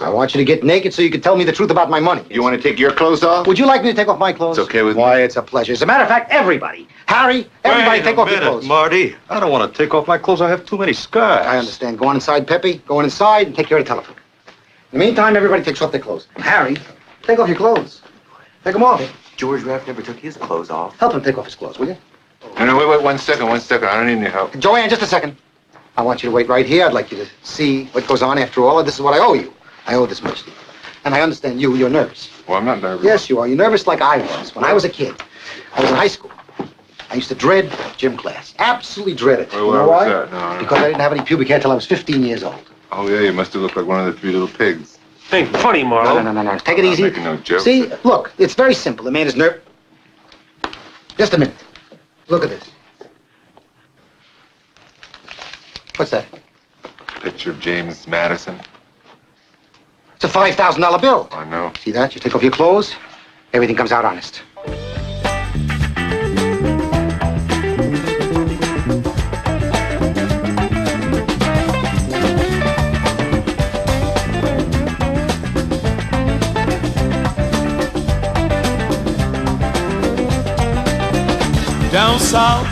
I want you to get naked so you can tell me the truth about my money. You want to take your clothes off? Would you like me to take off my clothes? It's okay with me. Why, it's a pleasure. As a matter of fact, everybody, Harry, everybody, Wait take a off your clothes. Marty. I don't want to take off my clothes. I have too many scars. I understand. Go on inside, Pepe. Go on inside and take care of the telephone. In the meantime, everybody takes off their clothes. Harry, take off your clothes. Take them off. George Raft never took his clothes off. Help him take off his clothes, will you? No, no, wait, wait, one second, one second. I don't need any help. Joanne, just a second. I want you to wait right here. I'd like you to see what goes on after all. And this is what I owe you. I owe this much to you. And I understand you, you're nervous. Well, I'm not nervous. Yes, you are. You're nervous like I was when I was a kid. I was in high school. I used to dread gym class. Absolutely dread it. Well, you know why? No, no. Because I didn't have any pubic hair till I was 15 years old. Oh, yeah, you must have looked like one of the three little pigs. Ain't funny, No, no, no, no, no. Take it I'm easy. making no jokes. See, look, it's very simple. The man is nervous. Just a minute. Look at this. What's that? Picture of James Madison. It's a $5,000 bill. I know. See that? You take off your clothes, everything comes out honest. Down south,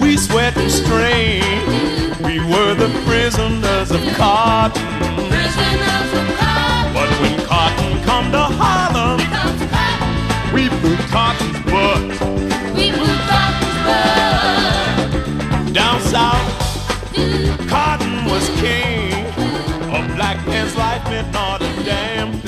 we sweat and strain. We were the prisoners of cotton. Cotton come to Harlem, we put cotton's butt. Down south, cotton was king. A black man's life meant not a damn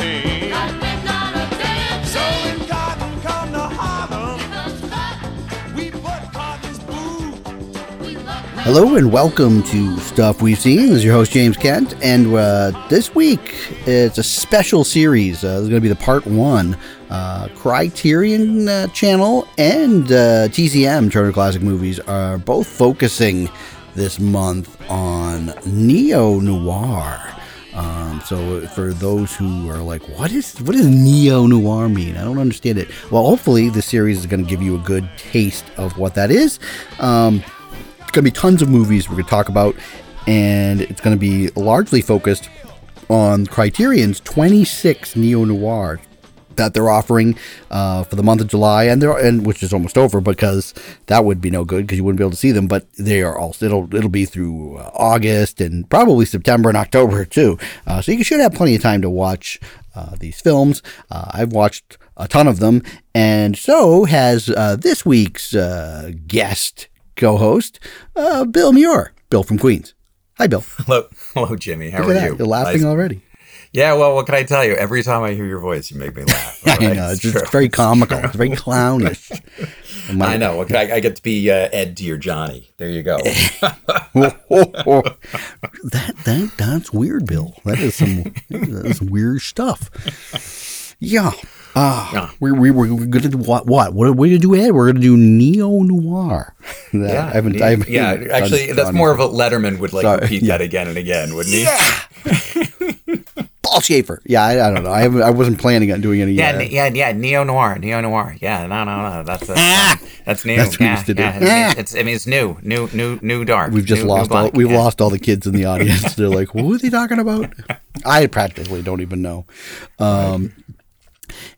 Hello and welcome to Stuff We've Seen. This is your host James Kent, and uh, this week it's a special series. Uh, this is going to be the part one. Uh, Criterion uh, Channel and uh, TCM Turner Classic Movies are both focusing this month on neo noir. Um, so for those who are like, what is what does neo noir mean? I don't understand it. Well, hopefully this series is going to give you a good taste of what that is. Um, going to be tons of movies we're going to talk about, and it's going to be largely focused on Criterion's 26 neo noirs that they're offering uh, for the month of July, and they're and which is almost over because that would be no good because you wouldn't be able to see them. But they are also it'll it'll be through uh, August and probably September and October too. Uh, so you should have plenty of time to watch uh, these films. Uh, I've watched a ton of them, and so has uh, this week's uh, guest co-host, uh, Bill Muir, Bill from Queens. Hi, Bill. Hello, hello, Jimmy. How Look are that. you? You're laughing Nice. already. Yeah, well, what can I tell you? Every time I hear your voice, you make me laugh. I know. It's, it's very comical. It's very clownish. I know. Okay, I, I get to be uh, Ed to your Johnny. There you go. that that that's weird, Bill. That is some that's weird stuff. Yeah. Ah, Yeah. we we we're gonna do what? What? What are we gonna do? Ed? We're gonna do neo noir. Yeah, I haven't. I haven't yeah. done- Actually, that's more of a Letterman would like Sorry, repeat yeah. that again and again, wouldn't he? Yeah. Paul Shaffer. Yeah, I, I don't know. I haven't. I wasn't planning on doing any. Yeah, uh, yeah, yeah. Neo noir, neo noir. Yeah, no, no, no. That's that's, that's new. That's what we yeah, used to do. yeah. It's, it's, I mean, it's new, new, new, new dark. We've just new, new lost all. We've yeah. lost all the kids in the audience. They're like, "What was he talking about?" I practically don't even know. Um,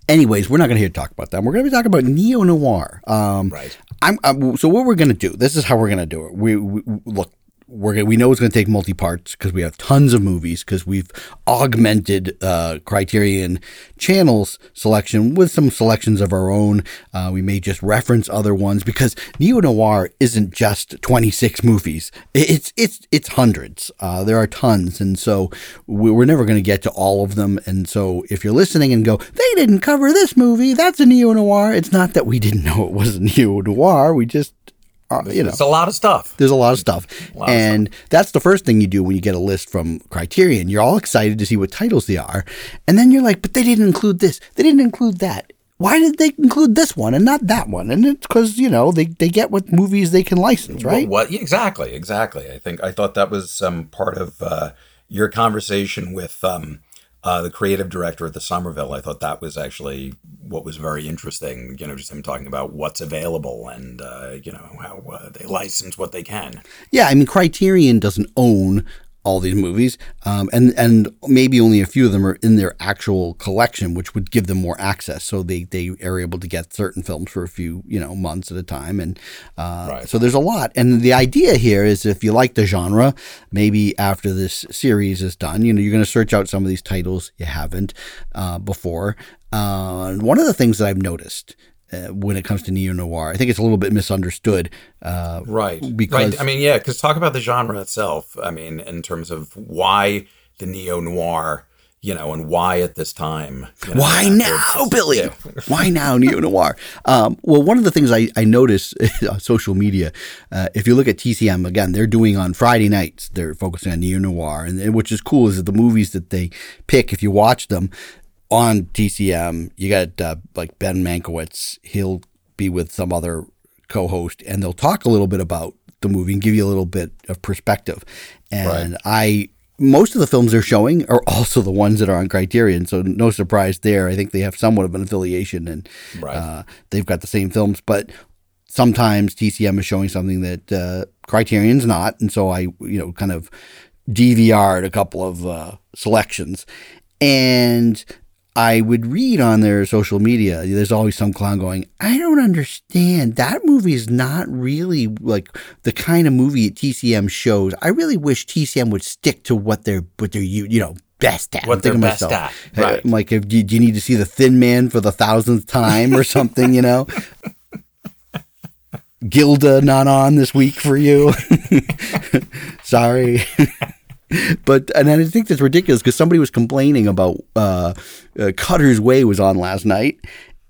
Anyways, we're not going to here to talk about that. We're going to be talking about neo noir. Um, Right. I'm, I'm so what we're going to do. This is how we're going to do it. We, we look. We're gonna, we know it's going to take multi parts because we have tons of movies because we've augmented uh, Criterion Channel's selection with some selections of our own. Uh, we may just reference other ones because neo noir isn't just twenty six movies. It's it's it's hundreds. Uh, there are tons, and so we- we're never going to get to all of them. And so if you're listening and go, they didn't cover this movie. That's a neo noir. It's not that we didn't know it was a neo noir. We just uh, you know It's a lot of stuff. there's a lot of stuff. lot of and that's the first thing you do when you get a list from Criterion. You're all excited to see what titles they are. And then you're like, but they didn't include this. They didn't include that. Why did they include this one and not that one? And it's because, you know, they, they get what movies they can license, right? What, what exactly? Exactly. I think I thought that was um, part of uh, your conversation with um, uh, the creative director at the Somerville. I thought that was actually what was very interesting. You know, just him talking about what's available and uh, you know how uh, they license what they can. Yeah, I mean, Criterion doesn't own all these movies, um, and and maybe only a few of them are in their actual collection, which would give them more access. So they they are able to get certain films for a few you know months at a time, and uh, Right. so there's a lot. And the idea here is if you like the genre, maybe after this series is done, you know you're going to search out some of these titles you haven't uh, before. Uh, one of the things that I've noticed. Uh, when it comes to neo noir, I think it's a little bit misunderstood. Uh, Right. Because- right. I mean, yeah, because talk about the genre itself. I mean, in terms of why the neo noir, you know, and why at this time. you know, Why now, Billy? yeah. Why now, neo noir? Um, well, one of the things I, I notice on social media, uh, if you look at TCM again, they're doing on Friday nights. They're focusing on neo noir, and, and which is cool is that the movies that they pick, if you watch them on TCM, you got uh, like Ben Mankiewicz. He'll be with some other co-host, and they'll talk a little bit about the movie and give you a little bit of perspective. And I most of the films they're showing are also the ones that are on Criterion, so no surprise there. I think they have somewhat of an affiliation, and Right. uh, they've got the same films. But sometimes TCM is showing something that uh, Criterion's not, and so I, you know, kind of DVR'd a couple of uh, selections, and I would read on their social media. There's always some clown going, "I don't understand. That movie is not really like the kind of movie TCM shows. I really wish TCM would stick to what they're what they're you you know." Best at What I'm they're best myself, at, right. I'm like, if, do, do you need to see the Thin Man for the thousandth time or something? You know, Gilda not on this week for you. Sorry. but and I think that's ridiculous because somebody was complaining about uh, uh, Cutter's Way was on last night,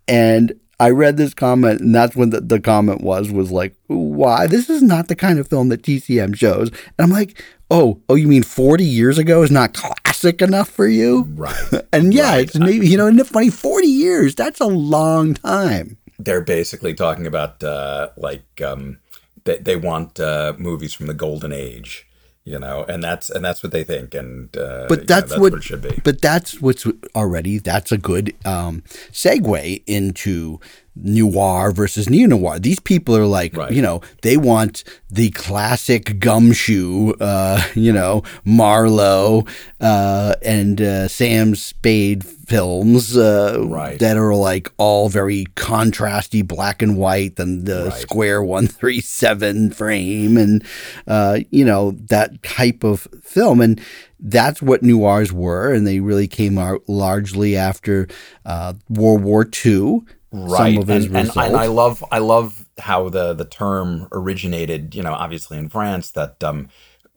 and I read this comment, and that's when the, the comment was was like, "Why this is not the kind of film that TCM shows?" And I'm like, "Oh, oh, you mean 40 years ago is not classic enough for you?" Right. And yeah, it's maybe you know, isn't it funny? 40 years that's a long time. They're basically talking about uh, like um, they they want uh, movies from the golden age, you know, and that's and that's what they think, and uh, know, but that's, that's what, it should be. But that's what's already that's a good um, segue into noir versus neo noir. These people are like, Right. you know, they want the classic gumshoe, uh, you know, Marlowe uh, and uh, Sam Spade films uh, Right. that are like all very contrasty, black and white, and the Right. square one three seven frame, and uh, you know that type of film, and that's what noirs were, and they really came out largely after uh, World War II. Right Some of as a and, and, and i love i love how the the term originated you know obviously in france that um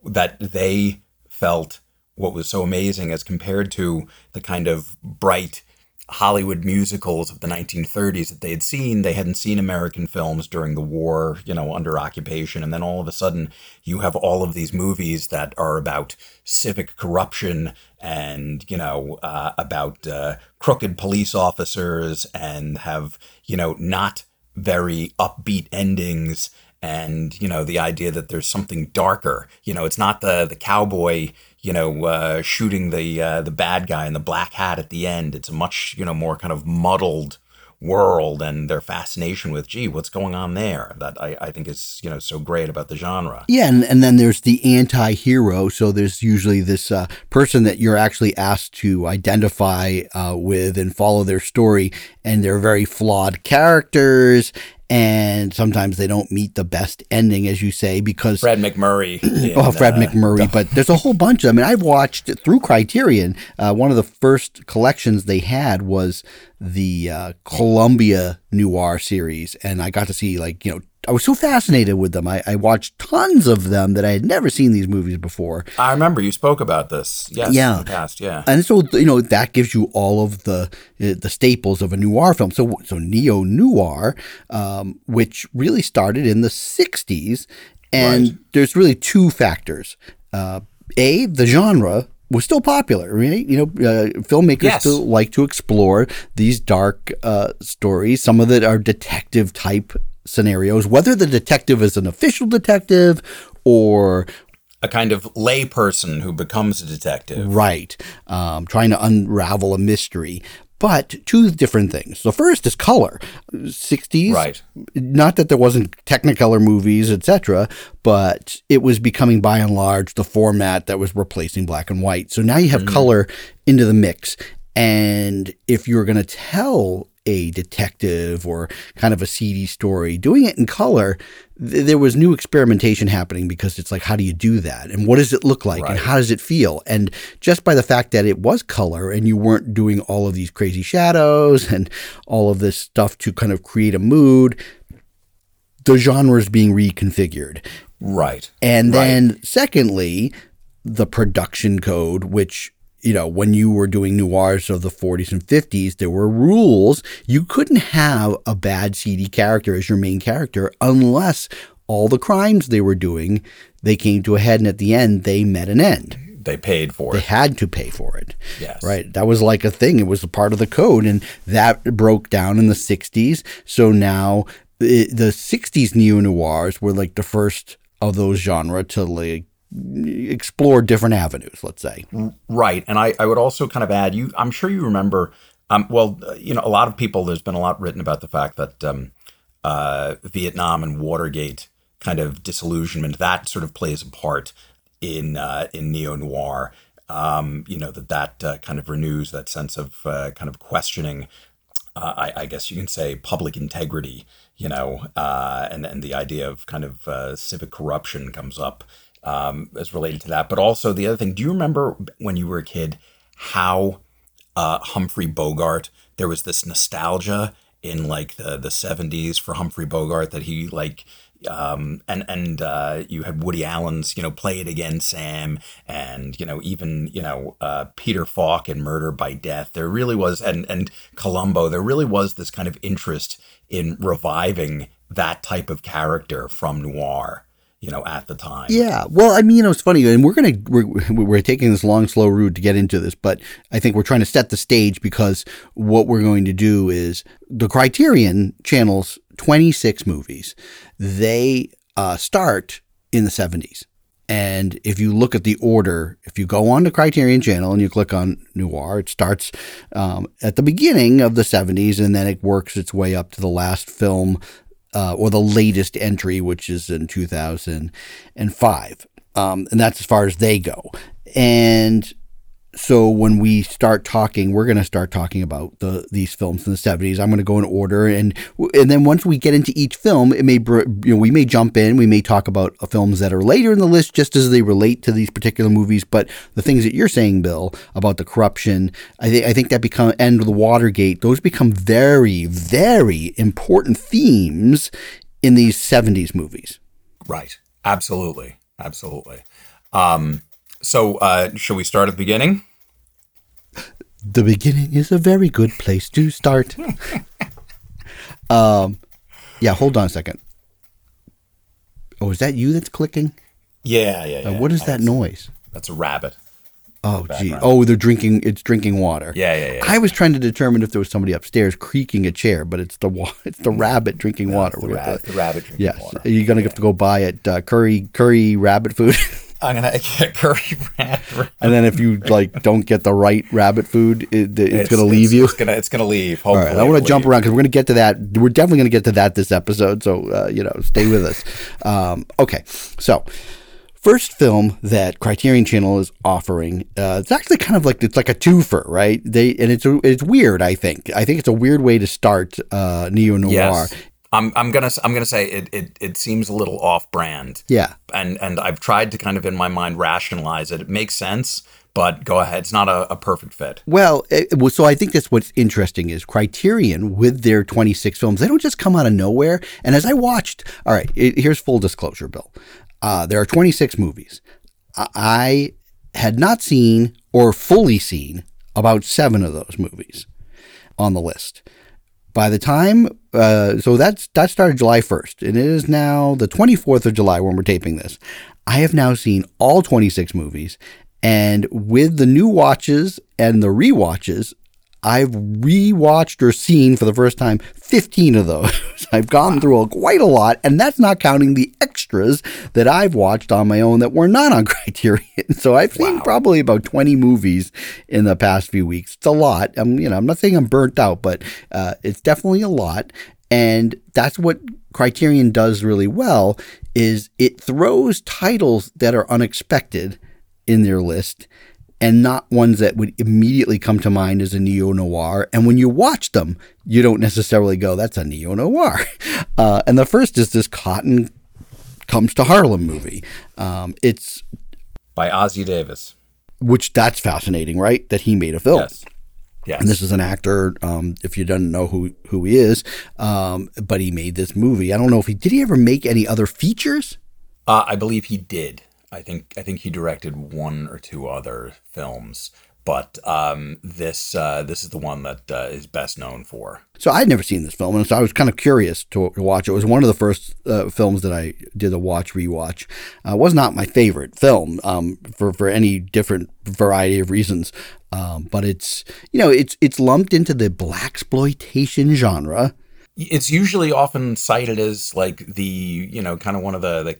that they felt what was so amazing as compared to the kind of bright Hollywood musicals of the 1930s that they had seen. They hadn't seen American films during the war, you know, under occupation. And then all of a sudden, you have all of these movies that are about civic corruption and, you know, uh, about uh, crooked police officers and have, you know, not very upbeat endings and you know the idea that there's something darker you know it's not the the cowboy you know uh, shooting the uh, the bad guy in the black hat at the end. It's a much you know more kind of muddled world and their fascination with gee what's going on there that I, I think is you know so great about the genre. Yeah, and, and then there's the anti-hero. So there's usually this uh, person that you're actually asked to identify uh, with and follow their story, and they're very flawed characters, and sometimes they don't meet the best ending, as you say, because Fred MacMurray oh, Fred uh, MacMurray, but there's a whole bunch. Of I mean, I've watched it through Criterion. Uh, one of the first collections they had was the uh, Columbia Noir series, and I got to see like you know. I was so fascinated with them. I, I watched tons of them that I had never seen these movies before. I remember you spoke about this yes Yeah. in the past yeah And so you know that gives you all of the uh, the staples of a noir film. So so neo noir, um, which really started in the '60s, and Right. there's really two factors. Uh, a the genre was still popular, right? You know, uh, filmmakers Yes. still like to explore these dark uh, stories. Some of it are detective type scenarios, whether the detective is an official detective or a kind of layperson who becomes a detective Right. Um, trying to unravel a mystery. But two different things. The first is color. 60s. Right. Not that there wasn't Technicolor movies, etc., but it was becoming by and large the format that was replacing black and white. So now you have color into the mix. And if you're going to tell a detective or kind of a seedy story, doing it in color, th- there was new experimentation happening because it's like, how do you do that? And what does it look like? And how does it feel? And just by the fact that it was color and you weren't doing all of these crazy shadows and all of this stuff to kind of create a mood, the genre is being reconfigured. Right. And Right. then, secondly, the production code, which, you know, when you were doing noirs of the 40s and 50s, there were rules. You couldn't have a bad, seedy character as your main character unless all the crimes they were doing, they came to a head and at the end, they met an end. They paid for it. They had to pay for it. Yes. Right. That was like a thing. It was a part of the code. And that broke down in the 60s. So now eh, the, the 60s neo noirs were like the first of those genre to like explore different avenues, let's say. Right. And I, I would also kind of add, you, I'm sure you remember, um, well, you know, a lot of people, there's been a lot written about the fact that um, uh, Vietnam and Watergate kind of disillusionment, that sort of plays a part in, uh, in neo noir. Um, you know, that that uh, kind of renews that sense of uh, kind of questioning uh, I, I guess you can say public integrity, you know, uh, and and the idea of kind of uh, civic corruption comes up um, as related to that. But also the other thing, do you remember when you were a kid how uh, Humphrey Bogart? There was this nostalgia in like the the seventies for Humphrey Bogart that he like. Um, and and uh, you had Woody Allen's, you know, play it again, Sam, and you know even you know uh, Peter Falk and Murder by Death. There really was, and and Columbo. There really was this kind of interest in reviving that type of character from noir, you know, at the time. Yeah. Well, I mean, you know, it's funny, and we're gonna we're, we're taking this long, slow route to get into this, but I think we're trying to set the stage because what we're going to do is the Criterion channels twenty six movies. They uh, start in the seventies. And if you look at the order, if you go on the Criterion channel and you click on Noir, it starts um, at the beginning of the 70s and then it works its way up to the last film uh, or the latest entry, which is in 2005. Um, and that's as far as they go. And so when we start talking, we're going to start talking about the these films in the 70s. I'm going to go in order, and and then once we get into each film, it may you know we may jump in, we may talk about films that are later in the list just as they relate to these particular movies. But the things that you're saying, Bill, about the corruption, I think I think that become and the Watergate, those become very very important themes in these 70s movies. Right. Absolutely. Absolutely. Um, so, uh, shall we start at the beginning? The beginning is a very good place to start. um, yeah, hold on a second. Oh, is that you that's clicking? Yeah, yeah, Uh, yeah. what is that noise? That's a rabbit. Oh, gee. Oh, they're drinking. It's drinking water. Yeah, yeah, yeah. I was trying to determine if there was somebody upstairs creaking a chair, but it's the wa- it's the rabbit drinking water. The, rab- to- the rabbit drinking yes, water. you're gonna have to go buy it. Uh, curry curry rabbit food, I'm gonna get curry rabbit. and then if you like don't get the right rabbit food, it, it's, gonna leave you. It's gonna, it's gonna leave. All Hopefully right, I want to jump around because we're going to get to that. We're definitely going to get to that this episode. So, uh, you know, stay with us. Um, okay, so first film that Criterion Channel is offering. Uh, it's actually kind of like it's like a twofer, right? They and it's it's weird. I think I think it's a weird way to start uh, neo noir. Yes. I'm, I'm gonna I'm gonna say it, it it seems a little off brand. Yeah. And and I've tried to kind of in my mind rationalize it. It makes sense, but go ahead. It's not a, a perfect fit. Well, it, well, so I think that's what's interesting is Criterion with their 26 films. They don't just come out of nowhere. And as I watched, all right, it, here's full disclosure, Bill. Uh, there are 26 movies. I, I had not seen or fully seen about seven of those movies on the list. By the time, uh, so that's that started July 1st, and it is now the 24th of July when we're taping this. I have now seen all 26 movies, and with the new watches and the rewatches, I've rewatched or seen for the first time 15 of those. I've gone through a, quite a lot, and that's not counting the extras that I've watched on my own that were not on Criterion. So I've seen probably about 20 movies in the past few weeks. It's a lot. I'm, you know, I'm not saying I'm burnt out, but uh, it's definitely a lot. And that's what Criterion does really well is it throws titles that are unexpected in their list and not ones that would immediately come to mind as a neo noir. And when you watch them, you don't necessarily go, "That's a neo noir." Uh, and the first is this Cotton Comes to Harlem movie. Um, it's By Ossie Davis. which that's fascinating, right? That he made a film. Yes. Yes. And this is an actor. Um, if you don't know who who he is, um, but he made this movie. I don't know if he did. He ever make any other features? Uh, I believe he did. I think I think he directed one or two other films, but um, this uh, this is the one that uh, is best known for. So I'd never seen this film, and so I was kind of curious to, to watch. It It was one of the first uh, films that I did a watch rewatch. Uh, was not my favorite film um, for for any different variety of reasons, um, but it's you know it's it's lumped into the black exploitation genre. It's usually often cited as like the you know kind of one of the, the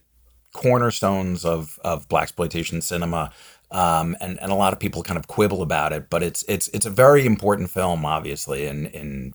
cornerstones of of black exploitation cinema. Um, and, and a lot of people kind of quibble about it, but it's it's it's a very important film, obviously, in in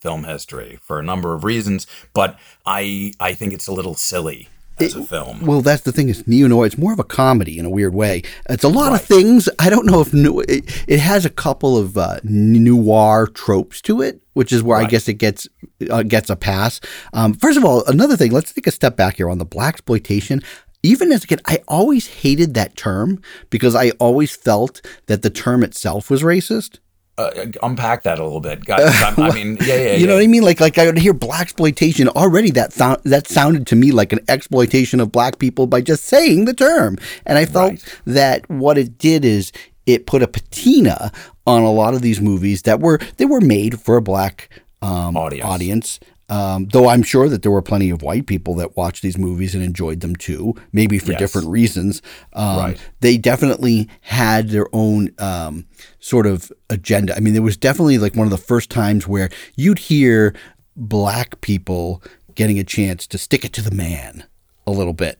film history for a number of reasons. But I I think it's a little silly as a film. Well, that's the thing is neo noir. It's more of a comedy in a weird way. It's a lot of things. I don't know if no, it, it has a couple of uh, noir tropes to it, which is where I guess it gets uh, gets a pass. Um, first of all, another thing. Let's take a step back here on the black exploitation. Even as a kid, I always hated that term because I always felt that the term itself was racist. Uh, unpack that a little bit, guys. I'm- I mean, yeah, yeah, you know what I mean? Like, like I would hear black exploitation already. That sound that sounded to me like an exploitation of black people by just saying the term, and I felt that what it did is it put a patina on a lot of these movies that were they were made for a black um, Audience. audience. Um, though I'm sure that there were plenty of white people that watched these movies and enjoyed them too, maybe for Yes. different reasons. Um, Right. They definitely had their own um, sort of agenda. I mean, there was definitely like one of the first times where you'd hear black people getting a chance to stick it to the man a little bit.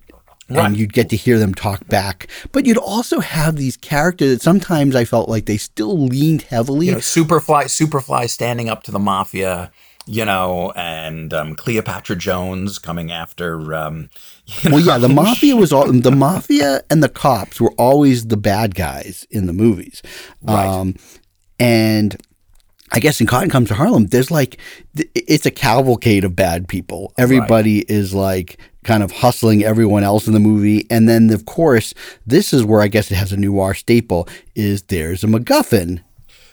Right. And you'd get to hear them talk back. But you'd also have these characters that sometimes I felt like they still leaned heavily you know, Superfly, Superfly standing up to the mafia, you know, and um, Cleopatra Jones coming after. Um, Well, yeah, the mafia was all the mafia and the cops were always the bad guys in the movies. Right. Um, and I guess in Cotton Comes to Harlem, there's like it's a cavalcade of bad people. Everybody is like kind of hustling everyone else in the movie, and then of course this is where I guess it has a noir staple: is there's a MacGuffin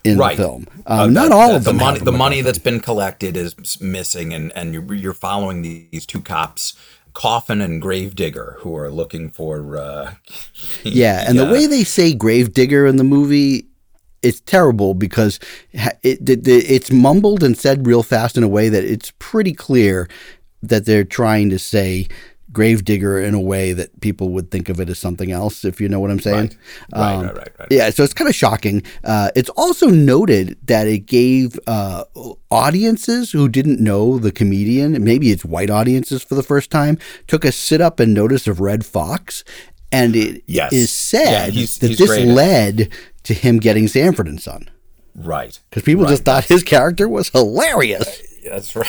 in right. the film. Uh, Um, not that- all of them. The money, the money that's been collected is missing, and and you're, you're following these two cops, Coffin and Gravedigger, who are looking for. Uh, Yeah, and the way they say gravedigger in the movie, it's terrible because it, the, it's mumbled and said real fast in a way that it's pretty clear that they're trying to say gravedigger in a way that people would think of it as something else, if you know what I'm saying. Right, Um, right, right, right. Yeah, so it's kind of shocking. Uh, it's also noted that it gave uh, audiences who didn't know the comedian, maybe it's white audiences for the first time, took a sit up and notice of Redd Foxx. And it is Yes. Yeah, said he's- that he's this at led to him getting Sanford and Son. right, Because people just thought his character was hilarious. that's right.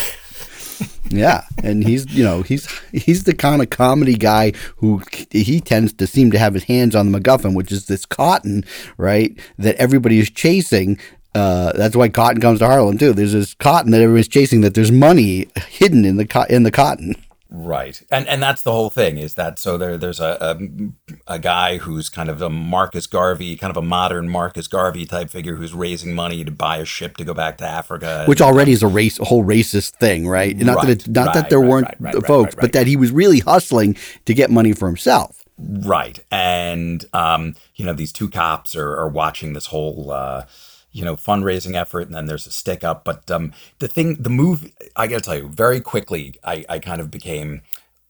Yeah, and he's you know he's he's the kind of comedy guy who he tends to seem to have his hands on the MacGuffin, which is this cotton, right? That everybody is chasing. Uh, that's why cotton comes to Harlem too. There's this cotton that everybody's chasing. That there's money hidden in the co- in the cotton. Right, and and that's the whole thing is that so there there's a, a a guy who's kind of a Marcus Garvey, kind of a modern Marcus Garvey type figure who's raising money to buy a ship to go back to Africa. Which already is a race, a whole racist thing, right? Not that Right, it, not that there right, weren't right, right, right, folks, right, but right. that he was really hustling to get money for himself. Right. And, um, you know, these two cops are, are watching this whole, uh, you know, fundraising effort, and then there's a stick up. But um, the thing, the move, I got to tell you, very quickly, I, I kind of became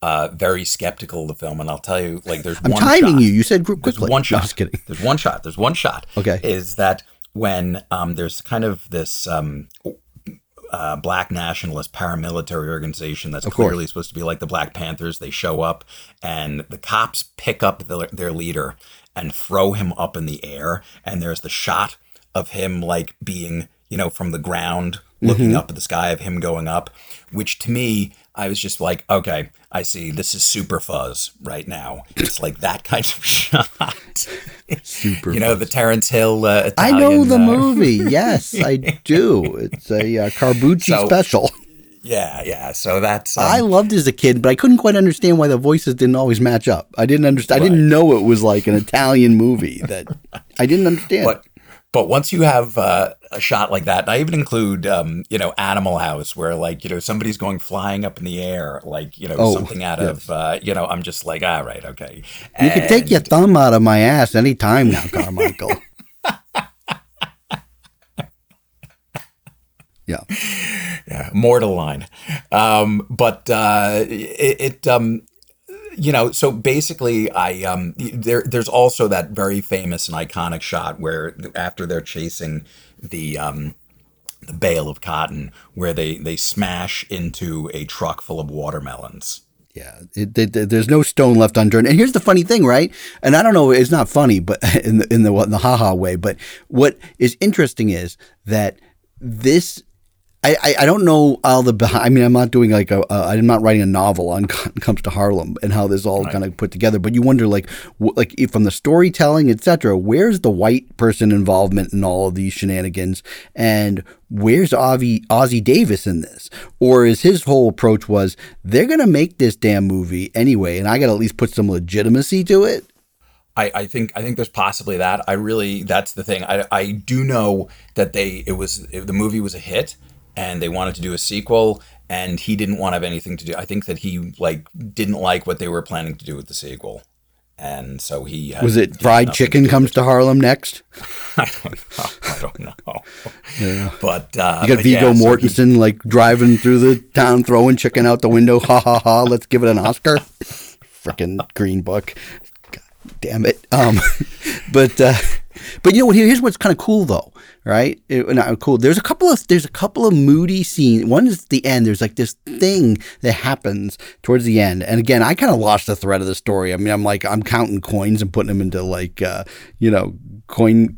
uh, very skeptical of the film. And I'll tell you, like, there's I'm one timing shot. you. You said gr- There's quickly. one No, shot. just kidding. There's one shot. There's one shot. Okay. Is that when um, there's kind of this um, uh, black nationalist paramilitary organization that's clearly supposed to be like the Black Panthers. They show up and the cops pick up the, their leader and throw him up in the air. And there's the shot of him like being, you know, from the ground looking up at the sky of him going up, which to me, I was just like, okay, I see. This is super fuzz right now. It's like that kind of shot. Super. you know, the Terence Hill. Uh, I know the uh, movie. Yes, I do. It's a uh, Corbucci So- special. Yeah, yeah. So that's. Um, I loved it as a kid, but I couldn't quite understand why the voices didn't always match up. I didn't understand. I didn't know it was like an Italian movie that I didn't understand. But but once you have uh, a shot like that, and I even include um, you know Animal House, where like you know somebody's going flying up in the air, like you know Oh, something out of uh, you know I'm just like all right, okay. you can take your thumb out of my ass any time now, Carmichael. yeah. yeah, mortal line. Um, but uh, it, it um, you know, so basically, I um, there there's also that very famous and iconic shot where after they're chasing the um, the bale of cotton, where they they smash into a truck full of watermelons. Yeah, it, it, there's no stone left unturned. And here's the funny thing, right? And I don't know, it's not funny, but in the in the, in the haha way. But what is interesting is that this. I, I, I don't know all the behind. I mean, I'm not doing like a. I'm not writing a novel on comes to Harlem and how this all kind of put together. But you wonder, like, like if from the storytelling, etc. Where's the white person involvement in all of these shenanigans, and where's Ossie Ossie Davis in this? Or is his whole approach was they're gonna make this damn movie anyway, and I got to at least put some legitimacy to it. I, I think I think there's possibly that. I really that's the thing. I, I do know that they it was the movie was a hit and they wanted to do a sequel and he didn't want to have anything to do. I think that he like didn't like what they were planning to do with the sequel. And so he had, Was it fried chicken comes to Harlem next? I don't know. I don't know. But uh You got Viggo yeah, so he- Mortensen like driving through the town, throwing chicken out the window. Ha ha ha! Let's give it an Oscar. Freaking Green Book. God damn it. Um, but uh, but you know what? Here's what's kind of cool though, right? It- not cool. There's a couple of there's a couple of moody scenes. One is the end. There's like this thing that happens towards the end, and again, I kind of lost the thread of the story. I mean, I'm like I'm counting coins and putting them into like uh, you know coin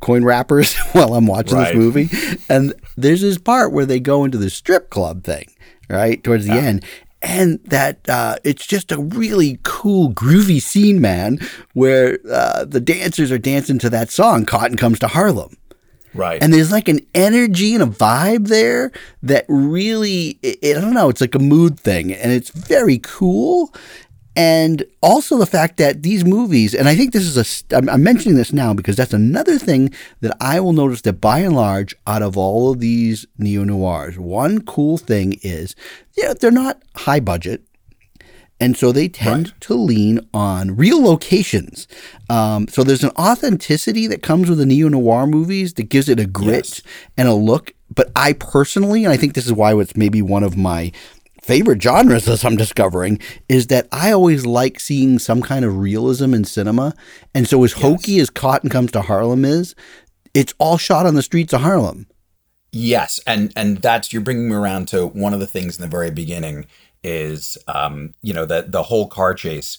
coin wrappers while I'm watching Right. this movie. And there's this part where they go into the strip club thing, right? Towards the end. And that uh, it's just a really cool, groovy scene, man, where uh, the dancers are dancing to that song, Cotton Comes to Harlem. right. And there's like an energy and a vibe there that really, it, I don't know, it's like a mood thing. And it's very cool. And also the fact that these movies, and I think this is a, I'm, mentioning this now because that's another thing that I will notice that by and large, out of all of these neo noirs, one cool thing is, yeah, they're not high budget. And so they tend to lean on real locations. Um, so there's an authenticity that comes with the neo noir movies that gives it a grit Yes. and a look. But I personally, and I think this is why it's maybe one of my favorite genres as I'm discovering, is that I always like seeing some kind of realism in cinema. And so as hokey as Cotton Comes to Harlem is, it's all shot on the streets of Harlem. Yes, and and that's you're bringing me around to one of the things in the very beginning is um, you know the the whole car chase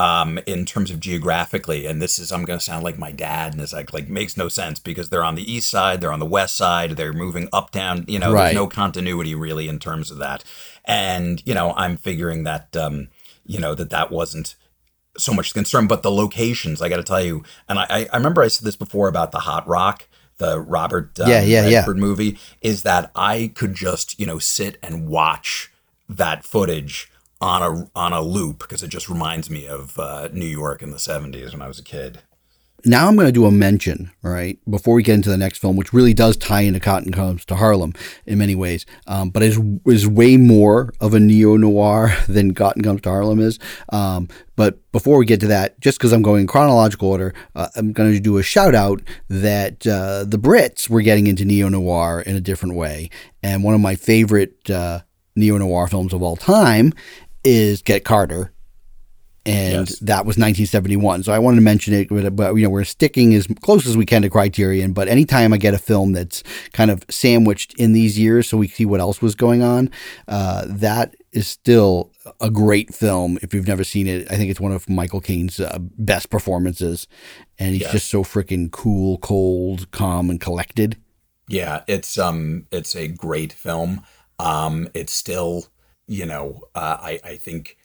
um, in terms of geographically, and this is I'm going to sound like my dad, and it's like like makes no sense because they're on the east side, they're on the west side, they're moving up down. You know, Right. there's no continuity really in terms of that, and you know I'm figuring that um, you know that that wasn't so much the concern, but the locations, I got to tell you, and I, I remember I said this before about the Hot Rock, the Robert um, Yeah, yeah, yeah. Movie, is that I could just you know sit and watch that footage on a on a loop because it just reminds me of uh, New York in the '70s when I was a kid. Now I'm going to do a mention, right, before we get into the next film, which really does tie into Cotton Comes to Harlem in many ways, um, but is is way more of a neo noir than Cotton Comes to Harlem is. Um, but before we get to that, just because I'm going in chronological order, uh, I'm going to do a shout out that uh, the Brits were getting into neo noir in a different way, and one of my favorite uh, neo noir films of all time is Get Carter and Yes. that was 1971. So I wanted to mention it, but, but you know we're sticking as close as we can to Criterion. But anytime I get a film that's kind of sandwiched in these years, so we see what else was going on, uh, that is still a great film. If you've never seen it, I think it's one of Michael Caine's uh, best performances, and he's Yes. just so freaking cool, cold, calm, and collected. Yeah, it's um it's a great film. Um it's still, you know, uh, I I think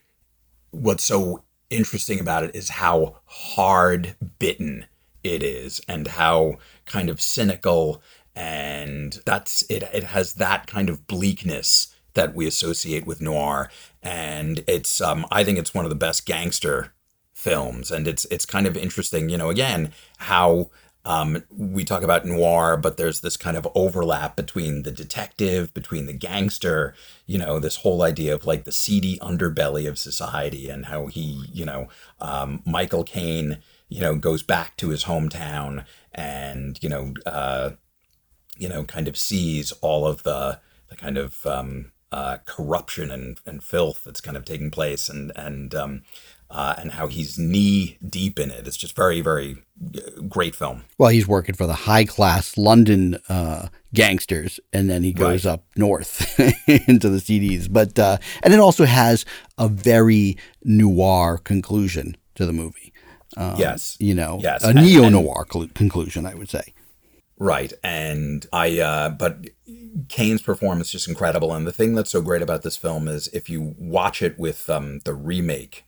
what's so interesting about it is how hard bitten it is and how kind of cynical and that's it it has that kind of bleakness that we associate with noir. And it's um I think it's one of the best gangster films. And it's it's kind of interesting you know again how um, we talk about noir but there's this kind of overlap between the detective between the gangster you know this whole idea of like the seedy underbelly of society and how he you know um, michael caine you know goes back to his hometown and you know uh, you know kind of sees all of the the kind of um, uh, corruption and, and filth that's kind of taking place and and um, uh, and how he's knee deep in it. It's just very very uh, great film. Well, he's working for the high class London uh, gangsters, and then he goes Right. up north into the CDs. But uh, and it also has a very noir conclusion to the movie. Um, Yes. you know, Yes. a neo noir conclusion, I would say. Right. And I, uh, but Caine's performance is just incredible. And the thing that's so great about this film is if you watch it with um, the remake,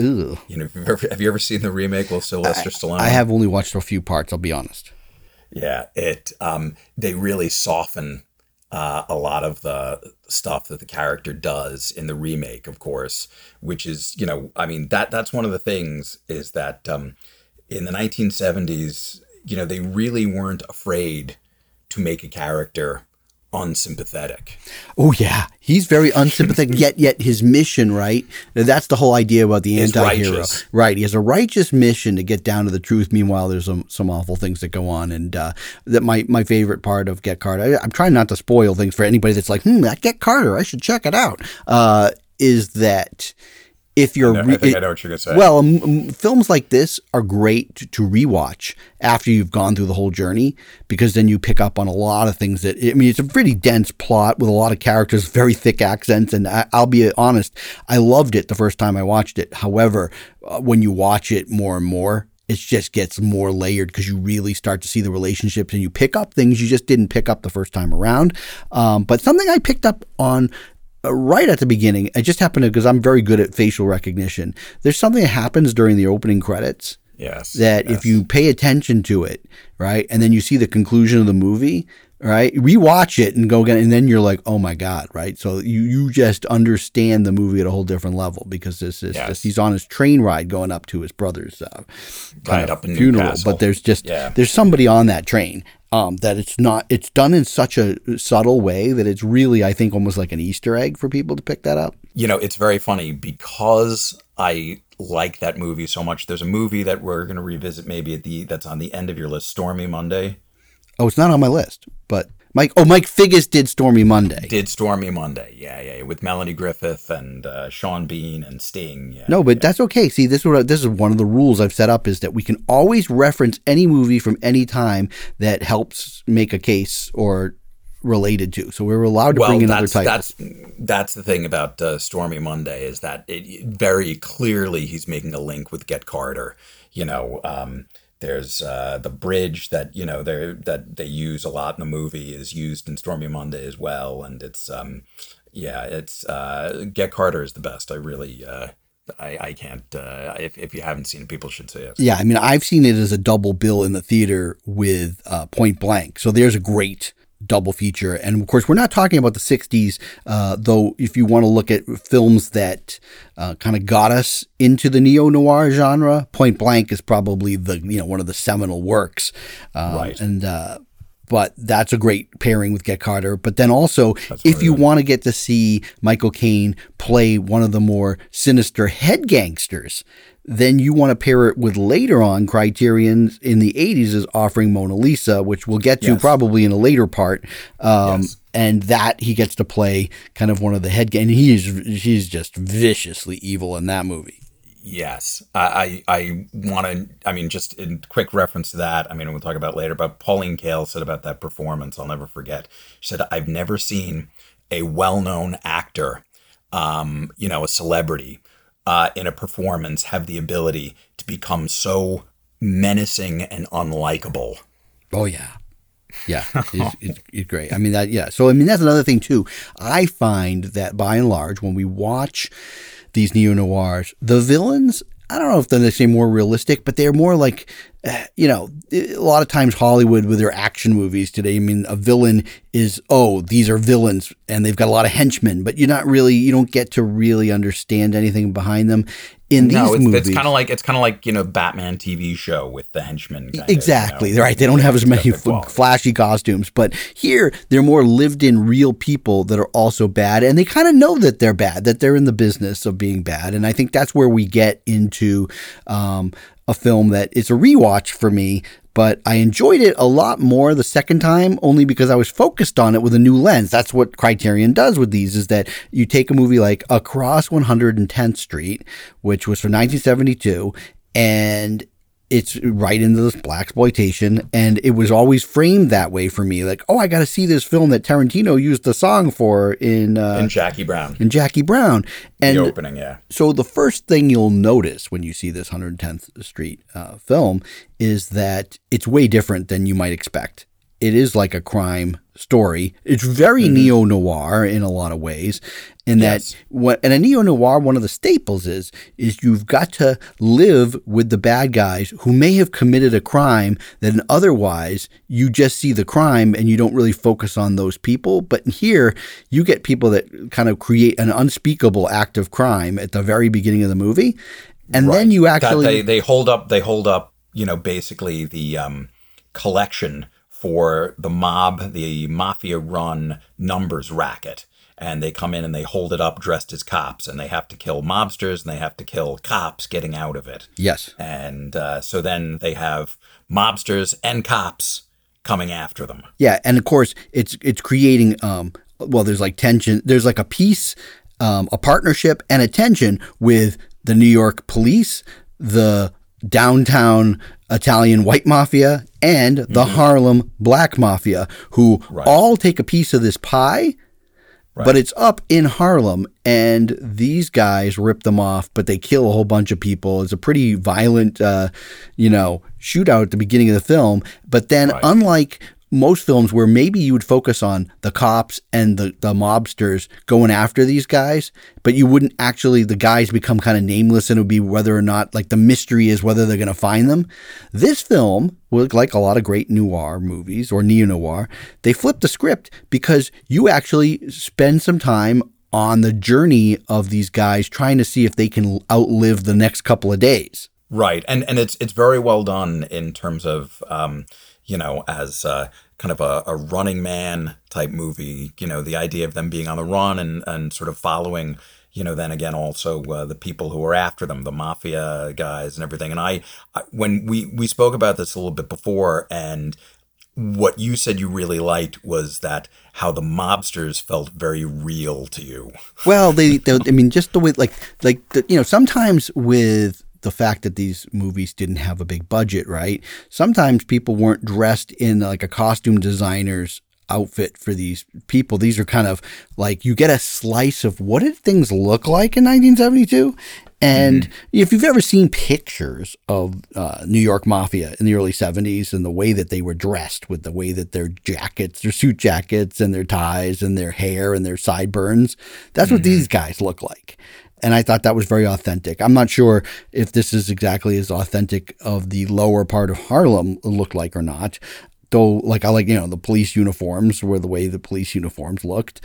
Ugh. you know, you've you ever seen the remake with Sylvester Stallone? I have only watched a few parts. I'll be honest. Yeah, it um they really soften uh, a lot of the stuff that the character does in the remake, of course, which is, you know, I mean that that's one of the things is that um in the 1970s, you know, they really weren't afraid to make a character unsympathetic. Oh yeah, he's very unsympathetic. yet, yet his mission, right? That's the whole idea about the anti-hero, righteous. right? He has a righteous mission to get down to the truth. Meanwhile, there's some some awful things that go on, and uh, that my my favorite part of Get Carter. I, I'm trying not to spoil things for anybody that's like, hmm, that Get Carter, I should check it out. Uh, is that if you're I re- think I know what you're gonna say. well, um, um, films like this are great to, to rewatch after you've gone through the whole journey because then you pick up on a lot of things that I mean, it's a pretty dense plot with a lot of characters, very thick accents, and I, I'll be honest, I loved it the first time I watched it. However, uh, when you watch it more and more. It just gets more layered because you really start to see the relationships and you pick up things you just didn't pick up the first time around. Um, but something I picked up on right at the beginning. I just happened to because I'm very good at facial recognition. There's something that happens during the opening credits yes. that yes. if you pay attention to it, right, and then you see the conclusion of the movie, right, rewatch it and go again, and then you're like, oh my god, right. So you you just understand the movie at a whole different level because this is Yes. just he's on his train ride going up to his brother's uh, kind Right, of up funeral, Newcastle. but there's just Yeah. there's somebody on that train. Um, that it's not it's done in such a subtle way that it's really I think almost like an Easter egg for people to pick that up. you know, it's very funny because I like that movie so much. There's a movie that we're going to revisit maybe at the that's on the end of your list, Stormy Monday. Oh, it's not on my list, but Mike. Oh, Mike Figgis did Stormy Monday. Did Stormy Monday? Yeah, yeah, with Melanie Griffith and uh, Sean Bean and Sting. Yeah. No, but that's okay. See, this is what this is one of the rules I've set up is that we can always reference any movie from any time that helps make a case or related to. So we're allowed to well, bring in other that's titles. that's that's the thing about uh, Stormy Monday is that it very clearly he's making a link with Get Carter. You know, um, there's uh, the bridge that you know they that they use a lot in the movie is used in Stormy Monday as well, and it's um, yeah, it's uh, Get Carter is the best. I really. Uh, I, I can't. Uh, if, if you haven't seen it, people should see it. Yeah, I mean, I've seen it as a double bill in the theater with uh, Point Blank. So there's a great double feature. And of course, we're not talking about the 60s, uh, though, if you want to look at films that uh, kind of got us into the neo noir genre, Point Blank is probably the, you know, one of the seminal works. Um, Right. And, uh, but that's a great pairing with Get Carter. But then also, if you want to get to see Michael Caine play one of the more sinister head gangsters, then you want to pair it with later on Criterion in the 80s is offering Mona Lisa, which we'll get to Yes. probably in a later part. Um, Yes. And that he gets to play kind of one of the head. And he is, he's just viciously evil in that movie. Yes, I I, I want to. I mean, just in quick reference to that. I mean, we'll talk about it later. But Pauline Kael said about that performance, I'll never forget. She said, "I've never seen a well-known actor, um, you know, a celebrity, uh, in a performance have the ability to become so menacing and unlikable." Oh yeah, yeah, it's, it's, it's great. I mean that yeah. So I mean that's another thing too. I find that by and large, when we watch these neo noirs, the villains. I don't know if they're necessarily more realistic, but they're more like, uh, you know, a lot of times Hollywood with their action movies today. I mean, a villain is oh, these are villains, and they've got a lot of henchmen, but you're not really, you don't get to really understand anything behind them. In these no, it's, movies, it's kind of like it's kind of like you know Batman TV show with the henchmen. Kind Exactly. You know, right. They don't have as many f- flashy costumes, but here they're more lived in real people that are also bad. And they kind of know that they're bad, that they're in the business of being bad. And I think that's where we get into um, a film that is a rewatch for me. But I enjoyed it a lot more the second time, only because I was focused on it with a new lens. That's what Criterion does with these: is that you take a movie like Across 110th Street, which was from 1972, and it's right into this blaxploitation and it was always framed that way for me like oh i got to see this film that tarantino used the song for in uh, and Jackie Brown, in jackie brown. And the opening, yeah. so the first thing you'll notice when you see this 110th street uh, film is that it's way different than you might expect. It is like a crime story. It's very Mm-hmm. neo noir in a lot of ways, in Yes. that what and a neo noir one of the staples is is you've got to live with the bad guys who may have committed a crime that otherwise you just see the crime and you don't really focus on those people. But here you get people that kind of create an unspeakable act of crime at the very beginning of the movie, and then you That actually they, they hold up they hold up you know basically the um, collection for the mob the mafia run numbers racket. And they come in and they hold it up dressed as cops and they have to kill mobsters and they have to kill cops getting out of it. Yes. And uh, so then they have mobsters and cops coming after them. Yeah, and of course it's it's creating um well there's like tension there's like a peace um a partnership and a tension with the New York police, the downtown Italian white mafia and the Harlem black mafia who all take a piece of this pie but it's up in Harlem, and these guys rip them off, but they kill a whole bunch of people. It's a pretty violent, uh, you know, shootout at the beginning of the film. But then, unlike most films where maybe you would focus on the cops and the, the mobsters going after these guys, but you wouldn't actually, the guys become kind of nameless and it would be whether or not, like the mystery is whether they're going to find them. This film, like a lot of great noir movies or neo noir, they flip the script because you actually spend some time on the journey of these guys trying to see if they can outlive the next couple of days. Right, and and it's it's very well done in terms of um, you know as uh, kind of a, a running man type movie. You know, the idea of them being on the run and and sort of following. You know, then again, also uh, the people who are after them, the mafia guys and everything. And I, I, when we we spoke about this a little bit before, and what you said you really liked was that how the mobsters felt very real to you. Well, they, they I mean, just the way, like, like the, you know, sometimes with the fact that these movies didn't have a big budget, right? Sometimes people weren't dressed in like a costume designer's outfit for these people. These are kind of like you get a slice of what did things look like in 1972. And if you've ever seen pictures of uh, New York Mafia in the early 70s and the way that they were dressed with the way that their jackets, their suit jackets and their ties and their hair and their sideburns, that's what these guys look like. And I thought that was very authentic. I'm not sure if this is exactly as authentic of the lower part of Harlem looked like or not. Though, like, I like, you know, the police uniforms were the way the police uniforms looked.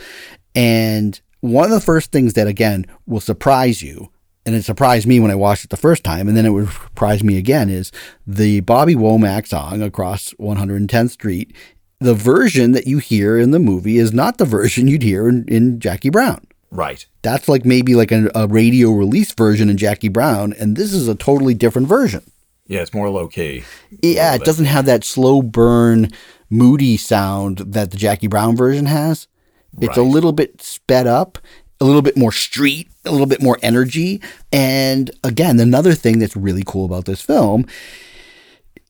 And one of the first things that, again, will surprise you and it surprised me when I watched it the first time, and then it would surprise me again, is the Bobby Womack song across 110th Street. The version that you hear in the movie is not the version you'd hear in, in Jackie Brown. Right. That's like maybe like a, a radio release version in Jackie Brown, and this is a totally different version. Yeah, it's more low key. Yeah, it doesn't have that slow burn, moody sound that the Jackie Brown version has. It's a little bit sped up, a little bit more street, a little bit more energy. And again, another thing that's really cool about this film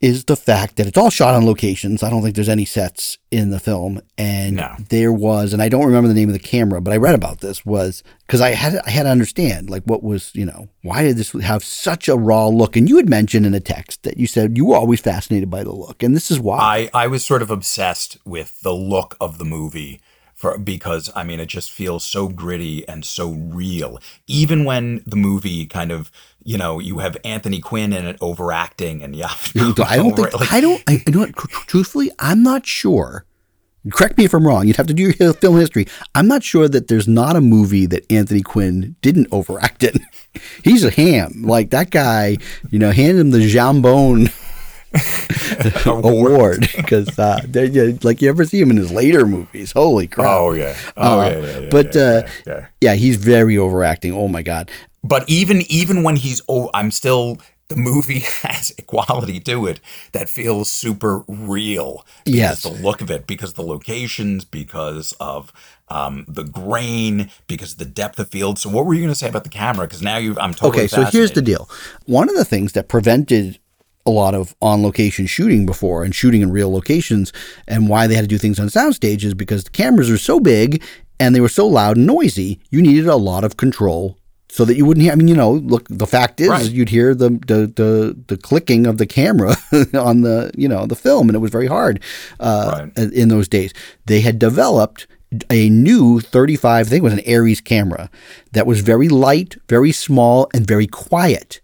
is the fact that it's all shot on locations. I don't think there's any sets in the film. And No. there was, and I don't remember the name of the camera, but I read about this was because I had I had to understand like what was you know why did this have such a raw look? And you had mentioned in a text that you said you were always fascinated by the look, and this is why. I, I was sort of obsessed with the look of the movie for because I mean it just feels so gritty and so real. Even when the movie kind of you know you have Anthony Quinn in it overacting and yeah, I don't think I don't. I, what? tr- Truthfully, I'm not sure. Correct me if I'm wrong. You'd have to do your film history. I'm not sure that there's not a movie that Anthony Quinn didn't overact in. He's a ham. Like that guy, you know, hand him the jambone award because, uh, yeah, like you ever see him in his later movies? Holy crap! Oh yeah, oh Uh, yeah, yeah, yeah, but yeah, uh, yeah, he's very overacting. Oh my god. But even even when he's oh, I'm still the movie has a quality to it that feels super real. Because Yes. the look of it, because the locations, because of um, the grain, because of the depth of field. So, what were you going to say about the camera? Because now you, I'm totally Okay, so here's the deal. One of the things that prevented a lot of on location shooting before and shooting in real locations and why they had to do things on soundstage is because the cameras are so big and they were so loud and noisy, you needed a lot of control so that you wouldn't hear I mean, you know, look the fact is Right. you'd hear the, the the the clicking of the camera on the you know the film and it was very hard uh, in those days. They had developed a new 35, I think it was an Aries camera that was very light, very small, and very quiet.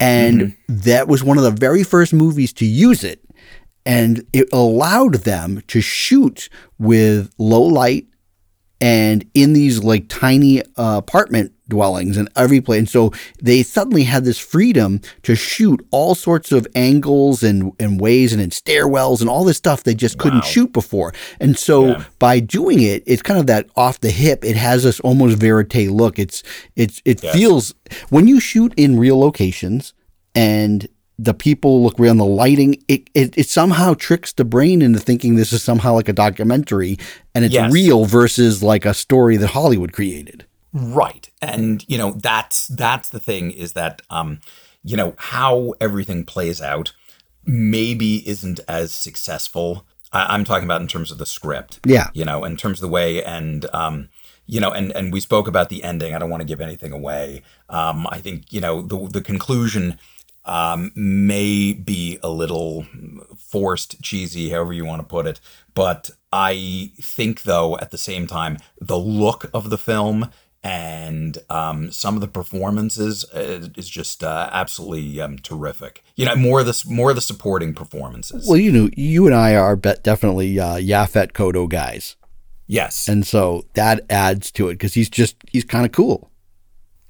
And that was one of the very first movies to use it. And it allowed them to shoot with low light and in these like tiny uh, apartment dwellings and every place. And so they suddenly had this freedom to shoot all sorts of angles and, and ways and in stairwells and all this stuff they just couldn't shoot before. And so by doing it, it's kind of that off the hip. It has this almost verite look. It's it's it feels when you shoot in real locations and the people look real and the lighting it, it it somehow tricks the brain into thinking this is somehow like a documentary and it's Yes. real versus like a story that Hollywood created. Right. And you know, that's that's the thing is that um, you know, how everything plays out maybe isn't as successful. I, I'm talking about in terms of the script. Yeah. You know, in terms of the way and um you know, and, and we spoke about the ending. I don't want to give anything away. Um, I think, you know, the the conclusion um, may be a little forced, cheesy, however you want to put it. But I think, though, at the same time, the look of the film and um, some of the performances uh, is just uh, absolutely um, terrific. You know, more of the more of the supporting performances. Well, you know, you and I are bet definitely uh, Yaphet Kotto guys, yes, and so that adds to it because he's just he's kind of cool,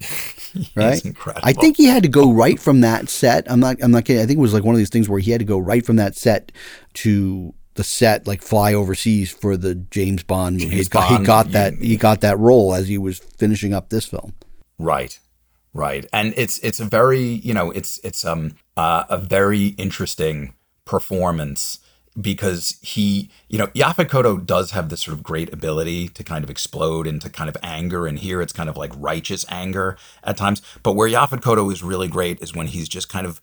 right? incredible. I think he had to go right from that set. I'm not. I'm not kidding. I think it was like one of these things where he had to go right from that set to the set, like fly overseas for the James Bond movie. James he got, he got that. He got that role as he was finishing up this film. Right. Right. And it's it's a very, you know, it's it's um uh, a very interesting performance because he, you know, Yaphet Kotto does have this sort of great ability to kind of explode into kind of anger and here it's kind of like righteous anger at times. But where Yaphet Kotto is really great is when he's just kind of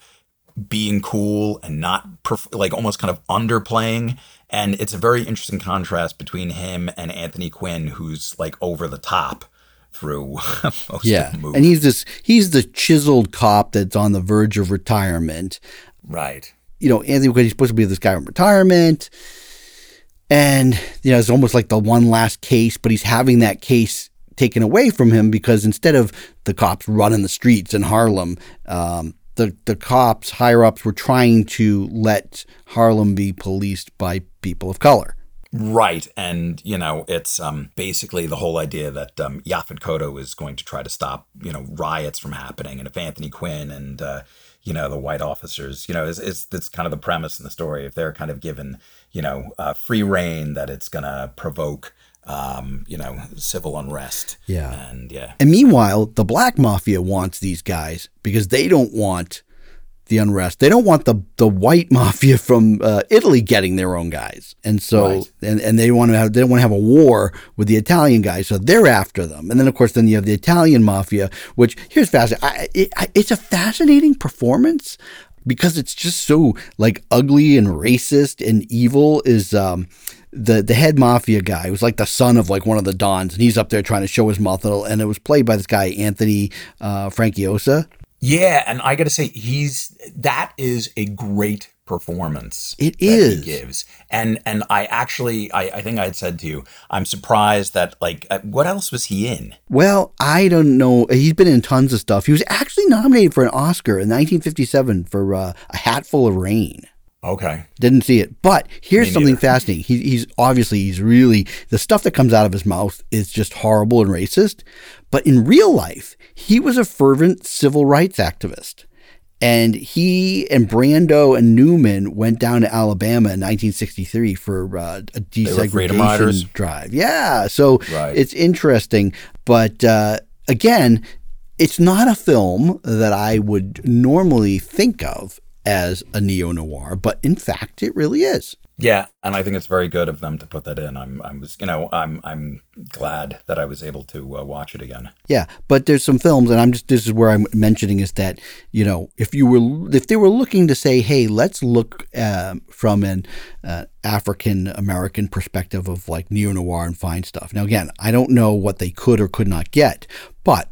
being cool and not perf- like almost kind of underplaying and it's a very interesting contrast between him and Anthony Quinn who's like over the top through most Yeah, of the movie. and he's this. He's the chiseled cop that's on the verge of retirement. right. you know, Anthony Quinn, he's supposed to be this guy in retirement. And, you know, it's almost like the one last case, but he's having that case taken away from him because instead of the cops running the streets in Harlem, um, the, the cops, higher ups, were trying to let Harlem be policed by people of color. Right. And, you know, it's um, basically the whole idea that um, Yaphet Kotto is going to try to stop, you know, riots from happening. And if Anthony Quinn and, uh, you know, the white officers, you know, is, is that's kind of the premise in the story. If they're kind of given, you know, uh, free reign, that it's going to provoke, um, you know, civil unrest. Yeah. And yeah. And meanwhile, the black mafia wants these guys because they don't want the unrest. They don't want the the white mafia from uh, Italy getting their own guys, and so Right. and, and they want to have they don't want to have a war with the Italian guys, so they're after them. And then of course then you have the Italian mafia, which here's fascinating. I, it, I, it's a fascinating performance because it's just so like ugly and racist and evil. Is um, the the head mafia guy was like the son of like one of the dons, and he's up there trying to show his muscle, and it was played by this guy Anthony uh, Franciosa. Yeah, and I got to say, he's that is a great performance. It is. he gives, and and I actually, I, I think I had said to you, I'm surprised that like, uh, what else was he in? Well, I don't know. He's been in tons of stuff. He was actually nominated for an Oscar in 1957 for uh, A Hatful of Rain. Okay, Didn't see it, but here's something fascinating. He, he's obviously he's really the stuff that comes out of his mouth is just horrible and racist. But in real life, he was a fervent civil rights activist, and he and Brando and Newman went down to Alabama in 1963 for uh, a were Freedom Riders? desegregation drive. Yeah, so Right. it's interesting, but uh, again, it's not a film that I would normally think of as a neo noir, but in fact, it really is. Yeah, and I think it's very good of them to put that in. I'm, I was, you know, I'm, I'm glad that I was able to uh, watch it again. Yeah, but there's some films, and I'm just this is where I'm mentioning is that you know if you were if they were looking to say, hey, let's look um, from an uh, African American perspective of like neo noir and fine stuff. Now, again, I don't know what they could or could not get, but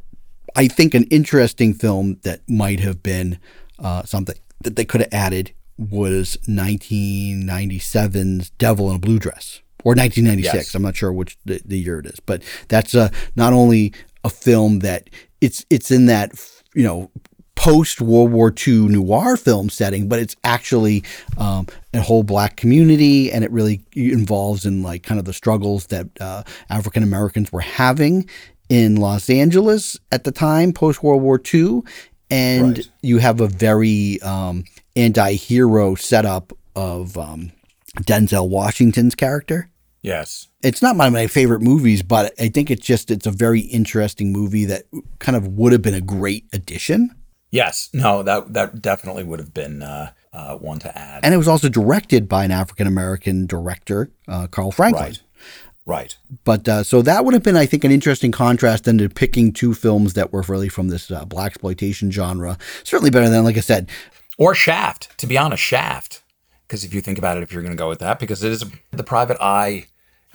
I think an interesting film that might have been uh, something that they could have added was 1997's Devil in a Blue Dress or 1996. Yes. I'm not sure which the, the year it is, but that's uh, not only a film that it's it's in that you know post World War II noir film setting, but it's actually um, a whole black community, and it really involves in like kind of the struggles that uh, African Americans were having in Los Angeles at the time, post World War II, and Right. you have a very um, anti-hero setup of um, Denzel Washington's character Yes. it's not one of my favorite movies, but I think it's just it's a very interesting movie that kind of would have been a great addition. Yes. No, that that definitely would have been uh, uh, one to add. And it was also directed by an African American director, uh, Carl Franklin. right. Right. But uh, so that would have been, I think, an interesting contrast than to picking two films that were really from this uh, blaxploitation genre. Certainly better than, like I said, Or Shaft. To be honest, Shaft. Because if you think about it, if you're going to go with that, because it is the private eye,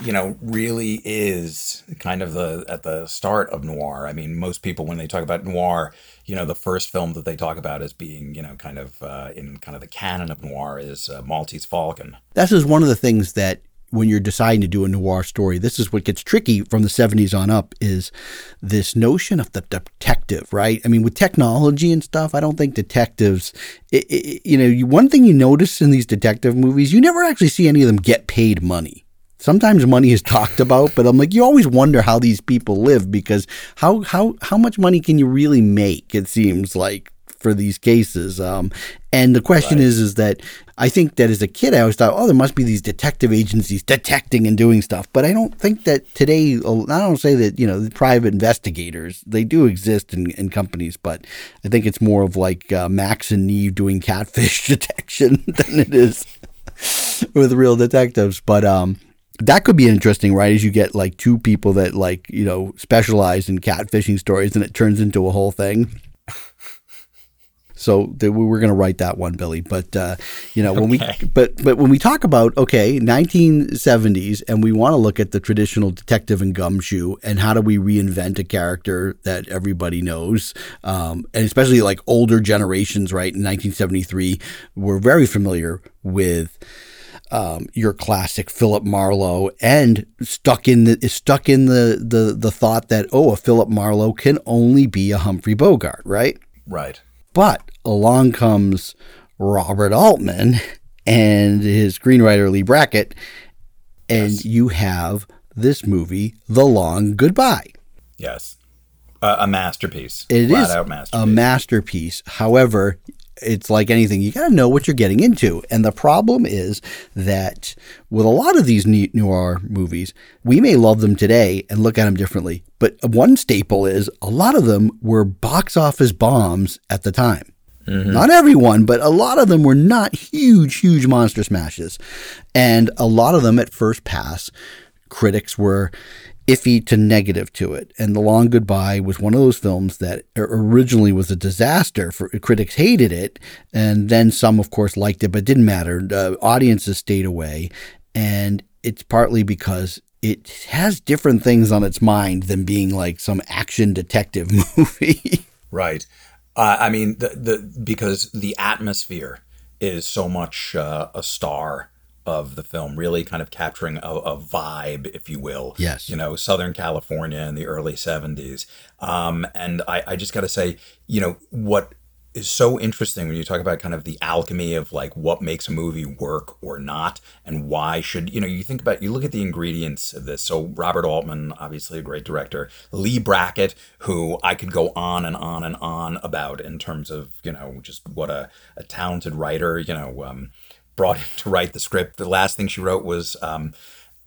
you know, really is kind of the at the start of noir. I mean, most people when they talk about noir, you know, the first film that they talk about as being, you know, kind of uh, in kind of the canon of noir is uh, Maltese Falcon. this is one of the things that when you're deciding to do a noir story, this is what gets tricky from the 70s on up is this notion of the detective, right? I mean, with technology and stuff, I don't think detectives, i i you know, you, one thing you notice in these detective movies, you never actually see any of them get paid money. Sometimes money is talked about, but I'm like, you always wonder how these people live because how how how much money can you really make? It seems like for these cases. Um, and the question is, is that I think that as a kid, I always thought, oh, there must be these detective agencies detecting and doing stuff. But I don't think that today, I don't say that, you know, the private investigators, they do exist in, in companies, but I think it's more of like uh, Max and Nev doing catfish detection than it is with real detectives. But, um, that could be interesting, right? As you get like two people that like, you know, specialize in catfishing stories and it turns into a whole thing. So we we're going to write that one, Billy. But uh, you know, when Okay. we but but when we talk about okay, 1970s, and we want to look at the traditional detective and gumshoe, and how do we reinvent a character that everybody knows, um, and especially like older generations, right? In 1973, were very familiar with um, your classic Philip Marlowe, and stuck in the stuck in the the the thought that oh, a Philip Marlowe can only be a Humphrey Bogart, right? Right. But along comes Robert Altman and his screenwriter Leigh Brackett, and you have this movie, The Long Goodbye. Yes. Uh, a masterpiece. It is out a masterpiece. masterpiece. However, it's like anything, you got to know what you're getting into. And the problem is that with a lot of these noir movies, we may love them today and look at them differently. But one staple is a lot of them were box office bombs at the time. Not everyone, but a lot of them were not huge, huge monster smashes. And a lot of them at first pass, critics were iffy to negative to it. And The Long Goodbye was one of those films that originally was a disaster. For critics hated it, and then some, of course, liked it, but it didn't matter. Uh, audiences stayed away, and it's partly because it has different things on its mind than being like some action detective movie. Right. Uh, I mean, the, the because the atmosphere is so much uh, a star of the film, really kind of capturing a, a, vibe, if you will. Yes. You know, Southern California in the early 70s. Um, and I, I just got to say, you know, what is so interesting when you talk about kind of the alchemy of like what makes a movie work or not and why should you know you think about you look at the ingredients of this. So robert altman obviously a great director leigh brackett who i could go on and on and on about in terms of you know just what a, a talented writer you know um, brought in to write the script. The last thing she wrote was um,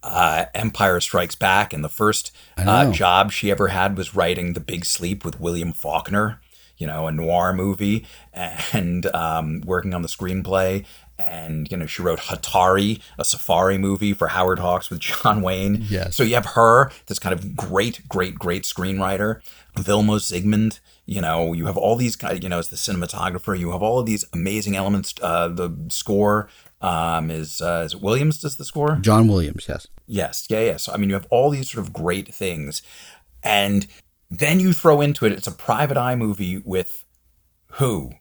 uh, Empire Strikes Back, and the first uh, job she ever had was writing The Big Sleep with William Faulkner you know, a noir movie and um, working on the screenplay. And, you know, she wrote Hatari, a safari movie for Howard Hawks with John Wayne. Yes. So you have her, this kind of great, great, great screenwriter. Vilmos Zsigmond, you know, you have all these, you know, as the cinematographer, you have all of these amazing elements. Uh, the score um, is, uh, is it Williams does the score? John Williams, yes. Yes, yeah, yeah. So, I mean, you have all these sort of great things. And then you throw into it, it's a private eye movie with who?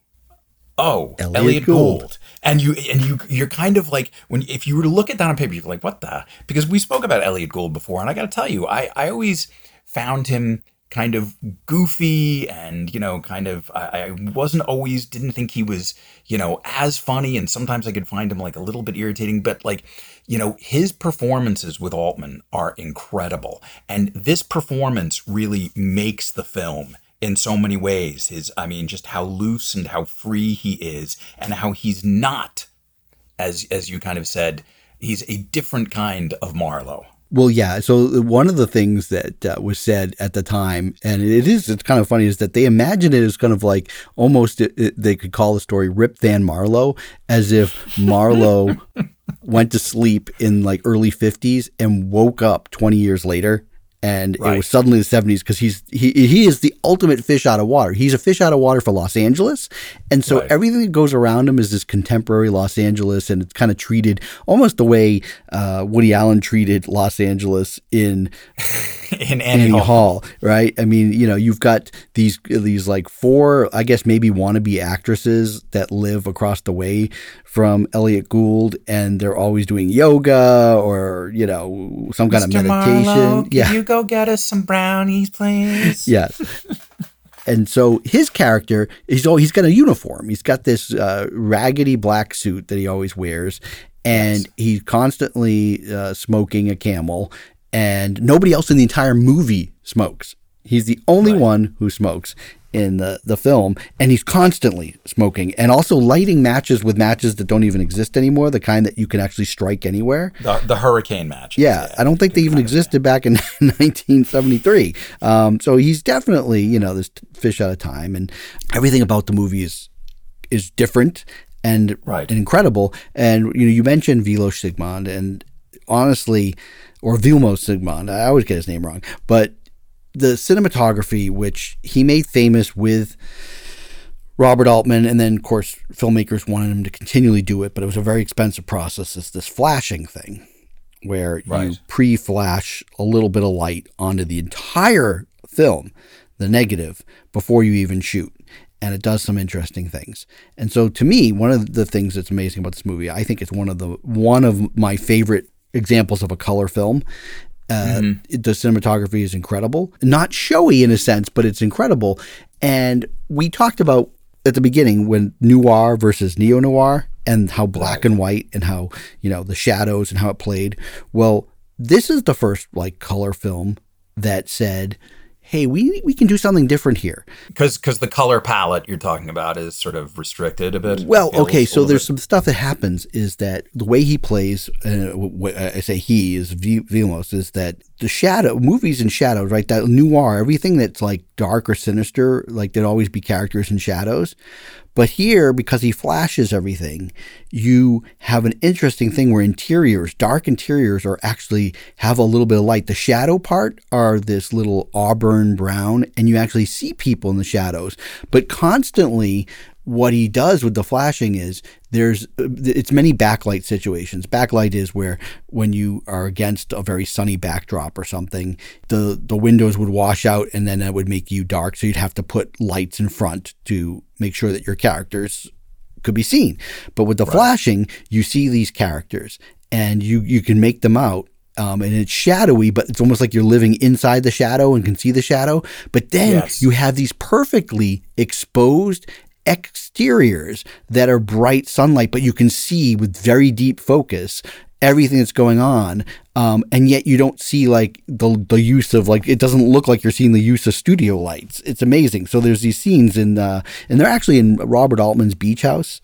Oh, Elliott Elliott, Gould. Gould. And you and you you're kind of like when if you were to look at that on paper, you're like, what the? Because we spoke about Elliott Gould before, and I got to tell you, I I always found him kind of goofy and you know kind of I, I wasn't always didn't think he was you know as funny and sometimes i could find him like a little bit irritating but like you know his performances with altman are incredible. And this performance really makes the film in so many ways his i mean just how loose and how free he is and how he's not as as you kind of said he's a different kind of marlowe Well, yeah. So one of the things that uh, was said at the time, and it is, it's kind of funny, is that they imagine it as kind of like almost it, it- they could call the story Rip Van Marlowe, as if Marlowe went to sleep in like early 50s and woke up 20 years later. And it was suddenly the 70s because he's he he is the ultimate fish out of water. He's a fish out of water for Los Angeles, and so Right. everything that goes around him is this contemporary Los Angeles, and it's kind of treated almost the way uh, Woody Allen treated Los Angeles in in Annie, Annie Hall. Hall, right? I mean, you know, you've got these these like four, I guess maybe wannabe actresses that live across the way from Elliott Gould, and they're always doing yoga or you know some kind of meditation. yeah, go get us some brownies, please? yes. And so his character, he's oh, he's got a uniform. He's got this uh, raggedy black suit that he always wears, and he's constantly uh, smoking a camel. And nobody else in the entire movie smokes. He's the only one who smokes in the, the film, and he's constantly smoking and also lighting matches with matches that don't even exist anymore, the kind that you can actually strike anywhere. The, the hurricane match. Yeah, I don't think they even existed back in 1973. Um, so he's definitely, you know, this fish out of time, and everything about the movie is is different and, Right. and incredible. And you know, you mentioned Vilo Sigmund, and honestly, or Vilmos Sigmund, I always get his name wrong, but the cinematography, which he made famous with Robert Altman, and then of course filmmakers wanted him to continually do it, but it was a very expensive process. It's this flashing thing where you pre-flash a little bit of light onto the entire film, the negative, before you even shoot. And it does some interesting things. And so to me, one of the things that's amazing about this movie, I think it's one of the one of my favorite examples of a color film. Uh, The cinematography is incredible. Not showy in a sense, but it's incredible. And we talked about at the beginning when noir versus neo noir and how black and white and how, you know, the shadows and how it played. Well, this is the first like color film that said, hey, we, we can do something different here. Because the color palette you're talking about is sort of restricted a bit. Well, okay, so there's bit- some stuff that happens is that the way he plays, uh, I say he is V- Vilmos, is that the shadow movies and shadows, right? That noir, everything that's like dark or sinister, like there'd always be characters in shadows. But here, because he flashes everything, you have an interesting thing where interiors, dark interiors, are actually have a little bit of light. The shadow part are this little auburn brown, and you actually see people in the shadows. But constantly, what he does with the flashing is there's it's many backlight situations backlight is where when you are against a very sunny backdrop or something the the windows would wash out and then that would make you dark so you'd have to put lights in front to make sure that your characters could be seen but with the flashing you see these characters and you you can make them out um, and it's shadowy, but it's almost like you're living inside the shadow and can see the shadow. But then Yes. you have these perfectly exposed exteriors that are bright sunlight, but you can see with very deep focus everything that's going on. Um, and yet you don't see like the the use of like it doesn't look like you're seeing the use of studio lights. It's amazing. So there's these scenes in uh, and they're actually in Robert Altman's beach house.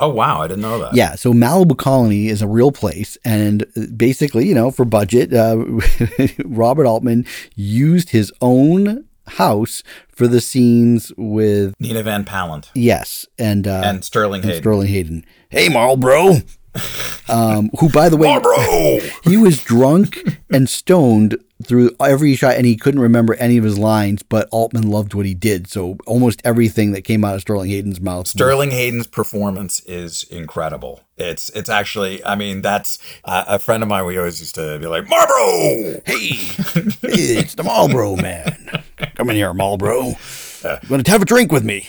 Oh wow, I didn't know that. Yeah, so Malibu Colony is a real place, and basically, you know, for budget, uh, Robert Altman used his own house for the scenes with Nina Van Pallandt yes, and uh, and Sterling and Hayden. Sterling Hayden. Hey, Marlboro. um, who, by the way, Marlboro! he was drunk and stoned through every shot, and he couldn't remember any of his lines. But Altman loved what he did, so almost everything that came out of Sterling Hayden's mouth. Sterling Hayden's performance is incredible. It's it's actually, I mean, that's uh, a friend of mine. We always used to be like, Marlboro. Hey, it's the Marlboro man. Come in here, Marlboro. You want to have a drink with me?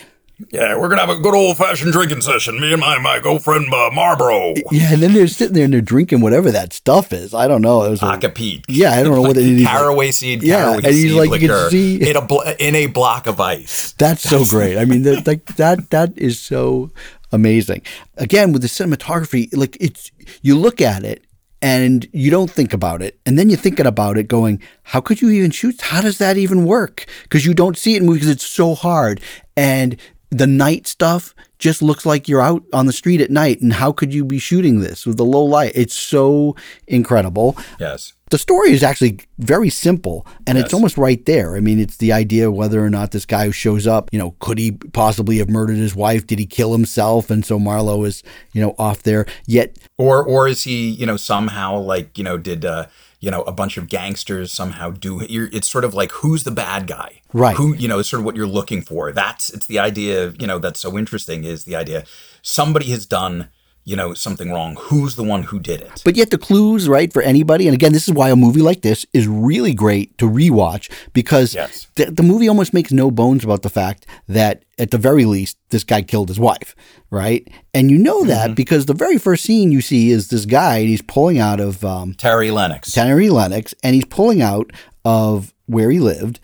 Yeah, we're gonna have a good old fashioned drinking session. Me and my my girlfriend uh, Marlboro. Yeah, and then they're sitting there and they're drinking whatever that stuff is. I don't know. It was a- Aquavit. yeah, I don't know what it is. Caraway seed, Yeah, caraway and he's like, you can see- in a blo- in a block of ice. That's so great. I mean, that like that that is so amazing. Again, with the cinematography, like it's you look at it and you don't think about it, and then you're thinking about it, going, "How could you even shoot? How does that even work?" Because you don't see it in movies because it's so hard, and the night stuff just looks like you're out on the street at night. And how could you be shooting this with the low light? It's so incredible Yes. The story is actually very simple and it's almost right there. I mean, it's the idea whether or not this guy who shows up, you know, could he possibly have murdered his wife? Did he kill himself? And so Marlowe is, you know, off there. Yet, Or or is he, you know, somehow like, you know, did uh, you know, a bunch of gangsters somehow do you're, it's sort of like who's the bad guy? Right. Who, you know, is sort of what you're looking for. That's it's the idea, Of, you know, that's so interesting is the idea somebody has done, you know, something wrong. Who's the one who did it? but yet the clues, right, for anybody. And again, this is why a movie like this is really great to rewatch because Yes. the, the movie almost makes no bones about the fact that at the very least, this guy killed his wife, right? And you know that because the very first scene you see is this guy and he's pulling out of, um, Terry Lennox. Terry Lennox, and he's pulling out of where he lived,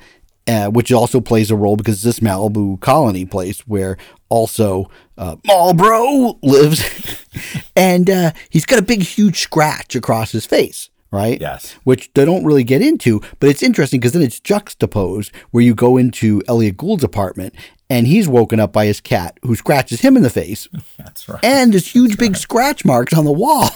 uh, which also plays a role because this Malibu colony place where also uh, Marlboro lives, and uh, he's got a big, huge scratch across his face. Right. Yes. Which they don't really get into, but it's interesting because then it's juxtaposed where you go into Elliott Gould's apartment and he's woken up by his cat who scratches him in the face That's right. and there's huge big scratch marks on the wall.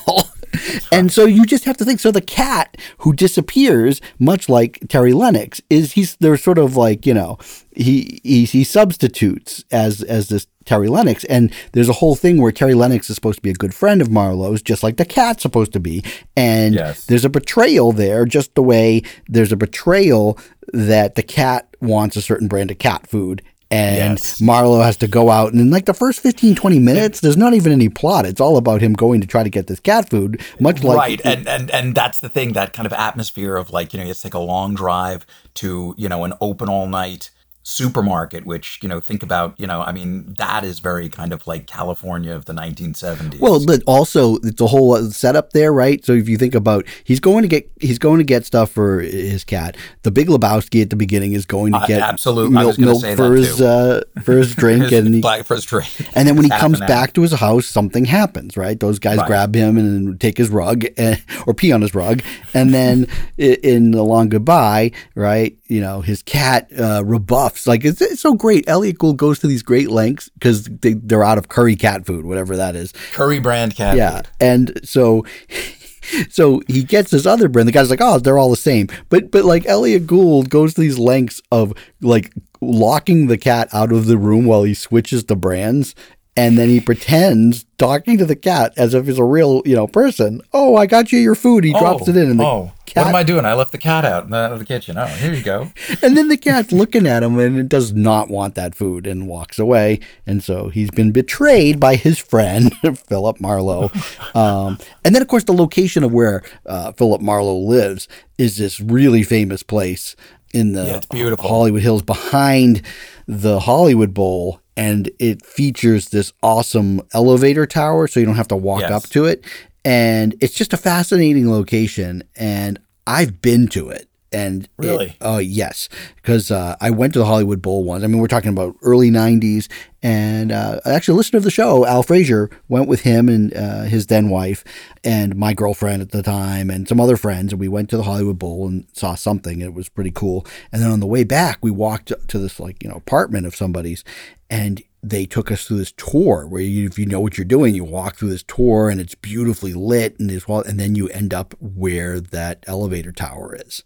and so you just have to think. So the cat who disappears, much like Terry Lennox, is he's they're sort of like you know he he, he substitutes as as this Terry Lennox, and there's a whole thing where Terry Lennox is supposed to be a good friend of Marlowe's, just like the cat's supposed to be, and Yes. there's a betrayal there, just the way there's a betrayal that the cat wants a certain brand of cat food. And Yes. Marlowe has to go out, and in like the first 15, 20 minutes, there's not even any plot. It's all about him going to try to get this cat food, much like right and, and and that's the thing that kind of atmosphere of like you know you have to take a long drive to you know an open all night supermarket which you know think about you know i mean that is very kind of like california of the 1970s Well, but also it's a whole setup there, right? So if you think about, he's going to get he's going to get stuff for his cat. The Big Lebowski at the beginning is going to Uh, get absolute- I milk, milk say for that his uh, for his drink, His and he, black first drink and then when he comes back to his house, something happens, right? Those guys Right. grab him and take his rug and, or pee on his rug, and then in the long goodbye, right? You know, his cat uh, rebuffs. Like it's, it's so great. Elliott Gould goes to these great lengths because they, they're out of Coury cat food, whatever that is. Coury brand cat Yeah, food. and so. So he gets this other brand. The guy's like, "Oh, they're all the same." But but like Elliott Gould goes to these lengths of like locking the cat out of the room while he switches the brands, and then he pretends talking to the cat as if he's a real, you know, person. Oh, I got you your food. He drops it in, and the oh, cat, what am I doing? I left the cat out in the, out of the kitchen. Oh, here you go. and then the cat's looking at him and it does not want that food and walks away. And so he's been betrayed by his friend Philip Marlowe. Um, and then, of course, the location of where uh, Philip Marlowe lives is this really famous place in the Yeah, it's beautiful. Hollywood Hills behind the Hollywood Bowl. And it features this awesome elevator tower, so you don't have to walk Yes. up to it. And it's just a fascinating location. And I've been to it. And Really? Oh yes, because uh, I went to the Hollywood Bowl once. I mean, we're talking about early '90s, and uh, actually, a listener of the show, Al Frazier, went with him and uh, his then wife, and my girlfriend at the time, and some other friends, and we went to the Hollywood Bowl and saw something. It was pretty cool. And then on the way back, we walked to this like you know apartment of somebody's, and they took us through this tour where you, if you know what you're doing, you walk through this tour and it's beautifully lit and as well, and then you end up where that elevator tower is.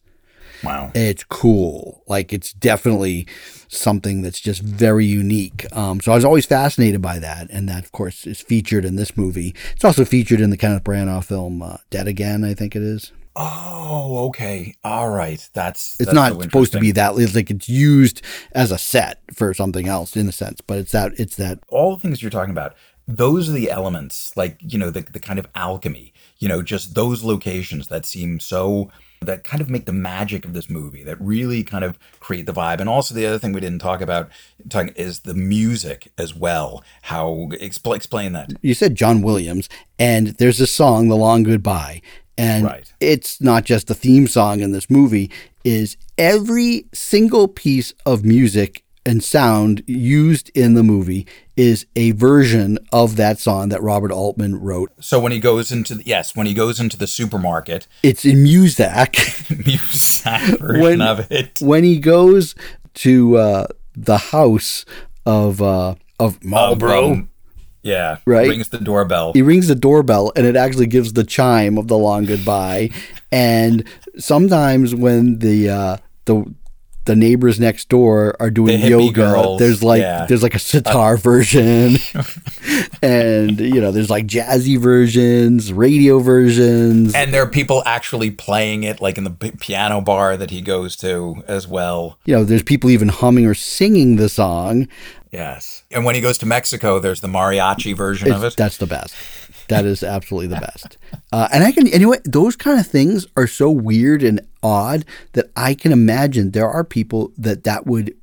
Wow. It's cool. Like it's definitely something that's just very unique. Um, so I was always fascinated by that, and that of course is featured in this movie. It's also featured in the Kenneth Branagh film uh, Dead Again. I think it is. Oh, okay. All right. That's It's that's not so supposed to be that. It's like it's used as a set for something else in a sense, but it's that. It's that. all the things you're talking about those are the elements like you know the, the kind of alchemy you know just those locations that seem so that kind of make the magic of this movie that really kind of create the vibe and also the other thing we didn't talk about talking is the music as well how expl- explain that You said John Williams, and there's this song, "The Long Goodbye," and Right. it's not just the theme song in this movie. Is every single piece of music and sound used in the movie is a version of that song that Robert Altman wrote. so when he goes into the, yes when he goes into the supermarket It's in Muzak. music version When- of it when he goes to uh, the house of uh, of Marlboro. Um, yeah. Right. rings the doorbell. He rings the doorbell and it actually gives the chime of the long goodbye. And sometimes when the uh the the neighbors next door are doing The yoga there's like yeah. there's like a sitar version. And you know there's like jazzy versions radio versions. And there are people actually playing it like in the p- piano bar that he goes to as well. You know there's people even humming or singing the song yes and when he goes to mexico there's the mariachi version of it That's the best. That is absolutely the best. Uh, and I can anyway. Those kind of things are so weird and odd that I can imagine there are people that that would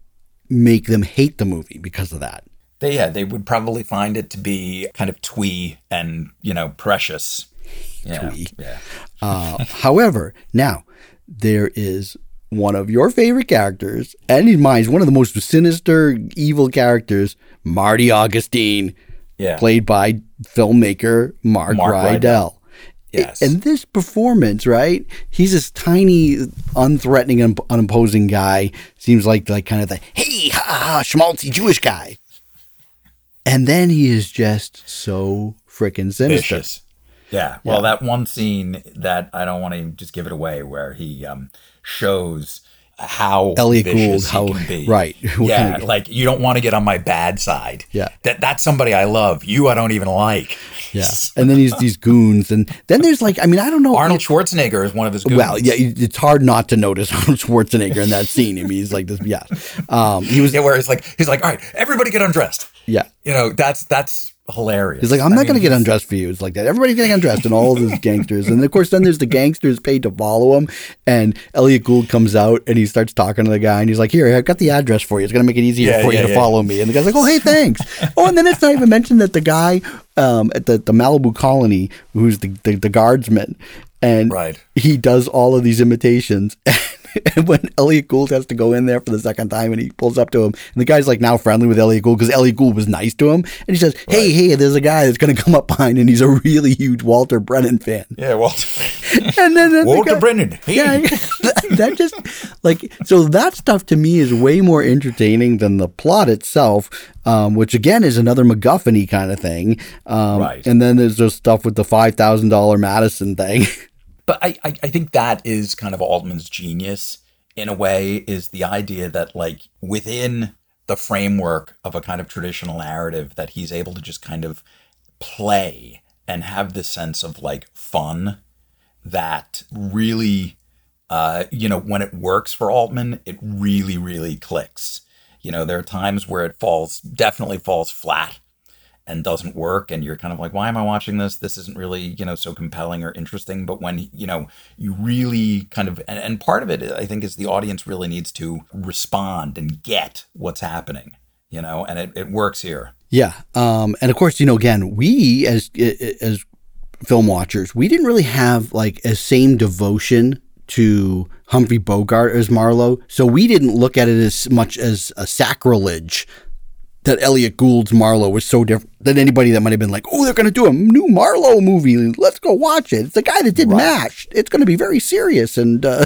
make them hate the movie because of that. they yeah they would probably find it to be kind of twee and you know precious yeah Twee. yeah Uh, however, now there is one of your favorite characters, and in mine, is one of the most sinister, evil characters, Marty Augustine, yeah played by filmmaker Mark, Mark Rydell. Rydell. yes And this performance, right? He's this tiny, unthreatening, un- unimposing guy. Seems like like kind of the hey ha ha schmaltzy Jewish guy. And then he is just so freaking sinister. vicious yeah well that one scene that i don't want to just give it away where he um shows how Elliott Gould, he how- can be. right. Yeah, like you don't want to get on my bad side. Yeah. that that's somebody I love. You, I don't even like. Yeah. And then he's these goons, and then there's like, I mean, I don't know. Arnold Schwarzenegger is one of his. Goons. Well, yeah, it's hard not to notice Arnold Schwarzenegger in that scene. I mean, he's like this. Yeah, um, he was. yeah, where it's like he's like, all right, everybody get undressed. Yeah, You know, that's that's hilarious. He's like, I'm not going to get undressed for you. It's like that. Everybody's getting undressed, and all of these gangsters. And of course, then there's the gangsters paid to follow him. And Elliott Gould comes out and he starts talking to the guy, and he's like, "Here, I've got the address for you. It's going to make it easier Yeah, for yeah, you to yeah. follow me." And the guy's like, "Oh, hey, thanks." oh, and then it's not even mentioned that the guy um, at the, the Malibu colony, who's the, the the guardsman, and Right. he does all of these imitations. And when Elliott Gould has to go in there for the second time and he pulls up to him, and the guy's like now friendly with Elliott Gould because Elliott Gould was nice to him. And he says, Hey, hey, there's a guy that's going to come up behind, and he's a really huge Walter Brennan fan. Yeah, well, And then, then the Walter guy- Brennan. Hey. Yeah, that, that just like so that stuff to me is way more entertaining than the plot itself, um, which again is another MacGuffin kind of thing. Um, Right. And then there's just stuff with the five thousand dollar Madison thing. But I, I, I think that is kind of Altman's genius in a way is the idea that like within the framework of a kind of traditional narrative that he's able to just kind of play and have this sense of like fun that really uh, you know when it works for altman it really really clicks. You know there are times where it falls definitely falls flat and doesn't work and you're kind of like why am i watching this? This isn't really you know so compelling or interesting. But when you know you really kind of and, and part of it i think is the audience really needs to respond and get what's happening you know and it, it works here. Yeah, um, and of course, you know, again, we as as film watchers, we didn't really have like a same devotion to Humphrey Bogart as Marlowe, so we didn't look at it as much as a sacrilege that Elliott Gould's Marlowe was so different than anybody that might have been like, oh, they're going to do a new Marlowe movie. Let's go watch it. It's the guy that did MASH. It's going to be very serious and. Uh,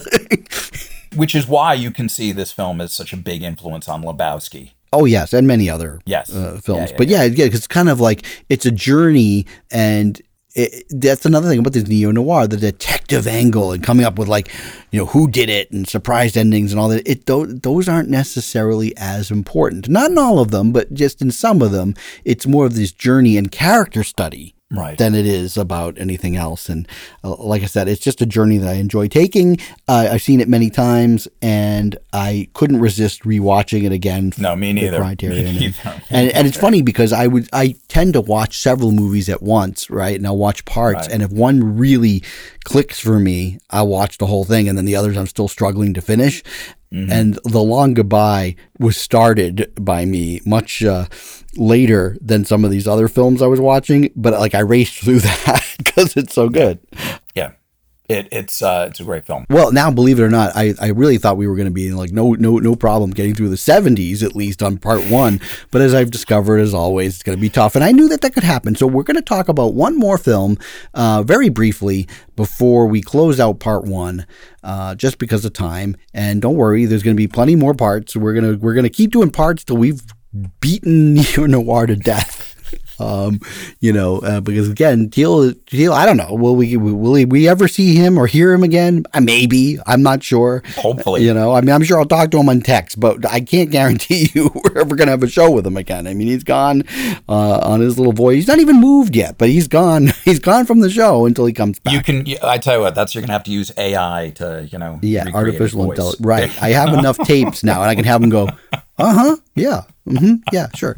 which is why you can see this film as such a big influence on Lebowski. Oh yes, and many other Yes. uh, films. Yeah, yeah, but yeah, yeah, because it's kind of like it's a journey, and it, that's another thing about this neo noir, the detective angle, and coming up with like, you know, who did it and surprise endings and all that. It those, those aren't necessarily as important. Not in all of them, but just in some of them, it's more of this journey and character study Right. than it is about anything else. And uh, like I said, it's just a journey that I enjoy taking. Uh, I've seen it many times, and I couldn't resist rewatching it again. No, me neither. Criterion. Me And- neither. And, and it's funny because I would I tend to watch several movies at once, right? And I'll watch parts, Right. and if one really clicks for me, I'll watch the whole thing, and then the others I'm still struggling to finish. Mm-hmm. And The Long Goodbye was started by me much uh, later than some of these other films I was watching, but like I raced through that because it's so good. It, it's uh, it's a great film. Well, now believe it or not, I, I really thought we were going to be in like no no no problem getting through the 70s at least on part 1, but as I've discovered as always it's going to be tough and I knew that that could happen. So we're going to talk about one more film uh, very briefly before we close out part 1 uh, just because of time and don't worry there's going to be plenty more parts. We're going to we're to keep doing parts till we've beaten neo noir to death. Um, you know, uh, because again, deal deal. I don't know. Will we, will we, we ever see him or hear him again? Uh, maybe. I'm not sure. Hopefully. You know, I mean, I'm sure I'll talk to him on text, but I can't guarantee you we're ever going to have a show with him again. I mean, he's gone uh, on his little voice. He's not even moved yet, but he's gone. He's gone from the show until he comes back. You can. I tell you what. That's you're gonna have to use AI to you know. Yeah, artificial intelligence. Right. I have enough tapes now, and I can have them go, uh huh, yeah, mm hmm yeah, sure.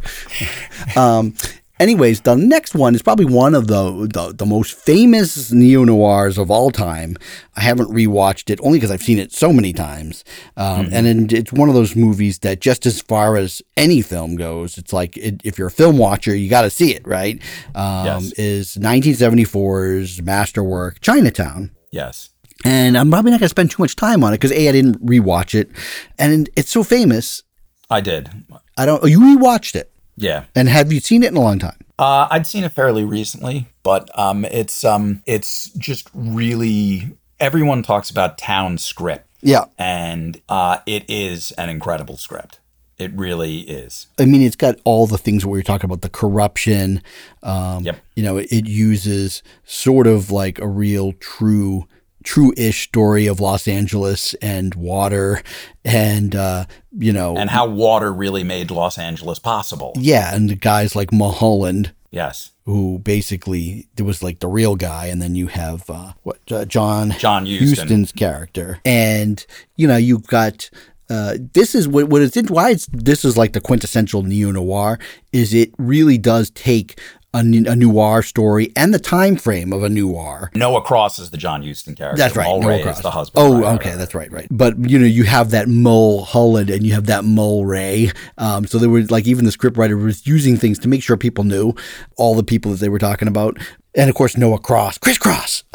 Um, anyways, the next one is probably one of the the, the most famous neo noirs of all time. I haven't rewatched it only because I've seen it so many times, um, and then it's one of those movies that just as far as any film goes, it's like it, if you're a film watcher, you got to see it. Right? Um, Yes. Is 1974's masterwork Chinatown. Yes. And I'm probably not going to spend too much time on it because A, I didn't rewatch it. And it's so famous. I did. I don't, oh, you rewatched it. Yeah. And have you seen it in a long time? Uh, I'd seen it fairly recently, but um, it's um, it's just really everyone talks about Towne script, Yeah. and uh, it is an incredible script. It really is. I mean, it's got all the things where you're talking about the corruption. Um, Yep. You know, it, it uses sort of like a real true, true-ish story of Los Angeles and water, and uh, you know, And how water really made Los Angeles possible. yeah, and the guys like Mulholland. Yes. Who basically there was like the real guy, and then you have uh, what uh, John John Huston. Huston's character, and you know you've got uh, this is what what it's why it's this is like the quintessential neo noir is it really does take a, a noir story and the time frame of a noir. Noah Cross is the John Huston character. That's right. Mulwray Noah is Cross. the husband. Oh, Right, okay, right. that's right, right. But you know, you have that Mole Mulholland and you have that Mulwray. Um, so there were like even the scriptwriter was using things to make sure people knew all the people that they were talking about, and of course Noah Cross, Chris Cross.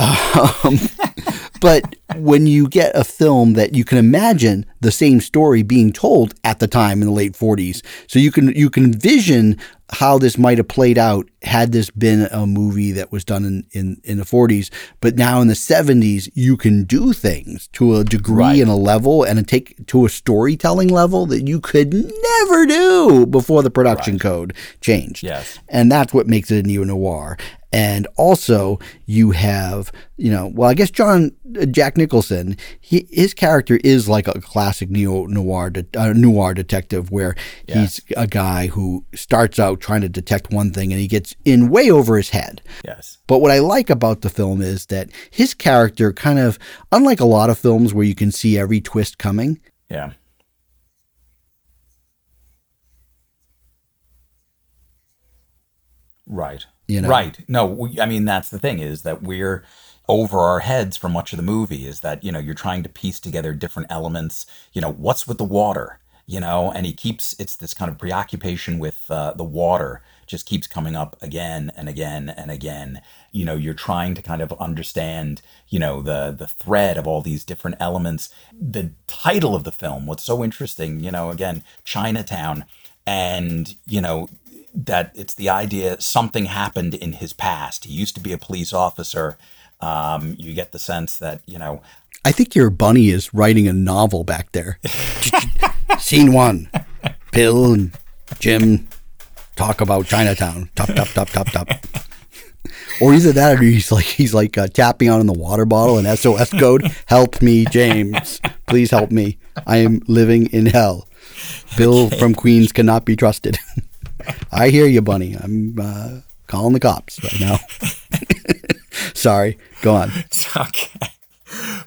Um, but when you get a film that you can imagine the same story being told at the time in the late 40s, so you can you can envision how this might have played out had this been a movie that was done in, in, in the 40s. But now in the 70s, you can do things to a degree Right. and a level and a take to a storytelling level that you could never do before the production code changed. Yes. And that's what makes it a neo noir. And also, you have, you know, well, I guess John Jack Nicholson, he, his character is like a classic neo noir de, uh, noir detective, where he's a guy who starts out trying to detect one thing and he gets in way over his head. Yes. But what I like about the film is that his character kind of, unlike a lot of films where you can see every twist coming, Yeah. Right. You know? Right. No, we, I mean that's the thing is that we're over our heads for much of the movie is that you know you're trying to piece together different elements. You know what's with the water. You know, and he keeps it's this kind of preoccupation with uh, the water just keeps coming up again and again and again. You know, you're trying to kind of understand, you know, the the thread of all these different elements. The title of the film, what's so interesting, you know, again, Chinatown, and you know, that it's the idea something happened in his past. He used to be a police officer. Um, you get the sense that you know, I think your bunny is writing a novel back there. Scene one Bill and Jim talk about Chinatown. Top, top, top, top, top. Or either that, or he's like he's like uh, tapping on in the water bottle an SOS code. Help me, James. Please help me. I am living in hell. Bill from Queens cannot be trusted. I hear you, Bunny. I'm uh, calling the cops right now. Sorry. Go on. okay.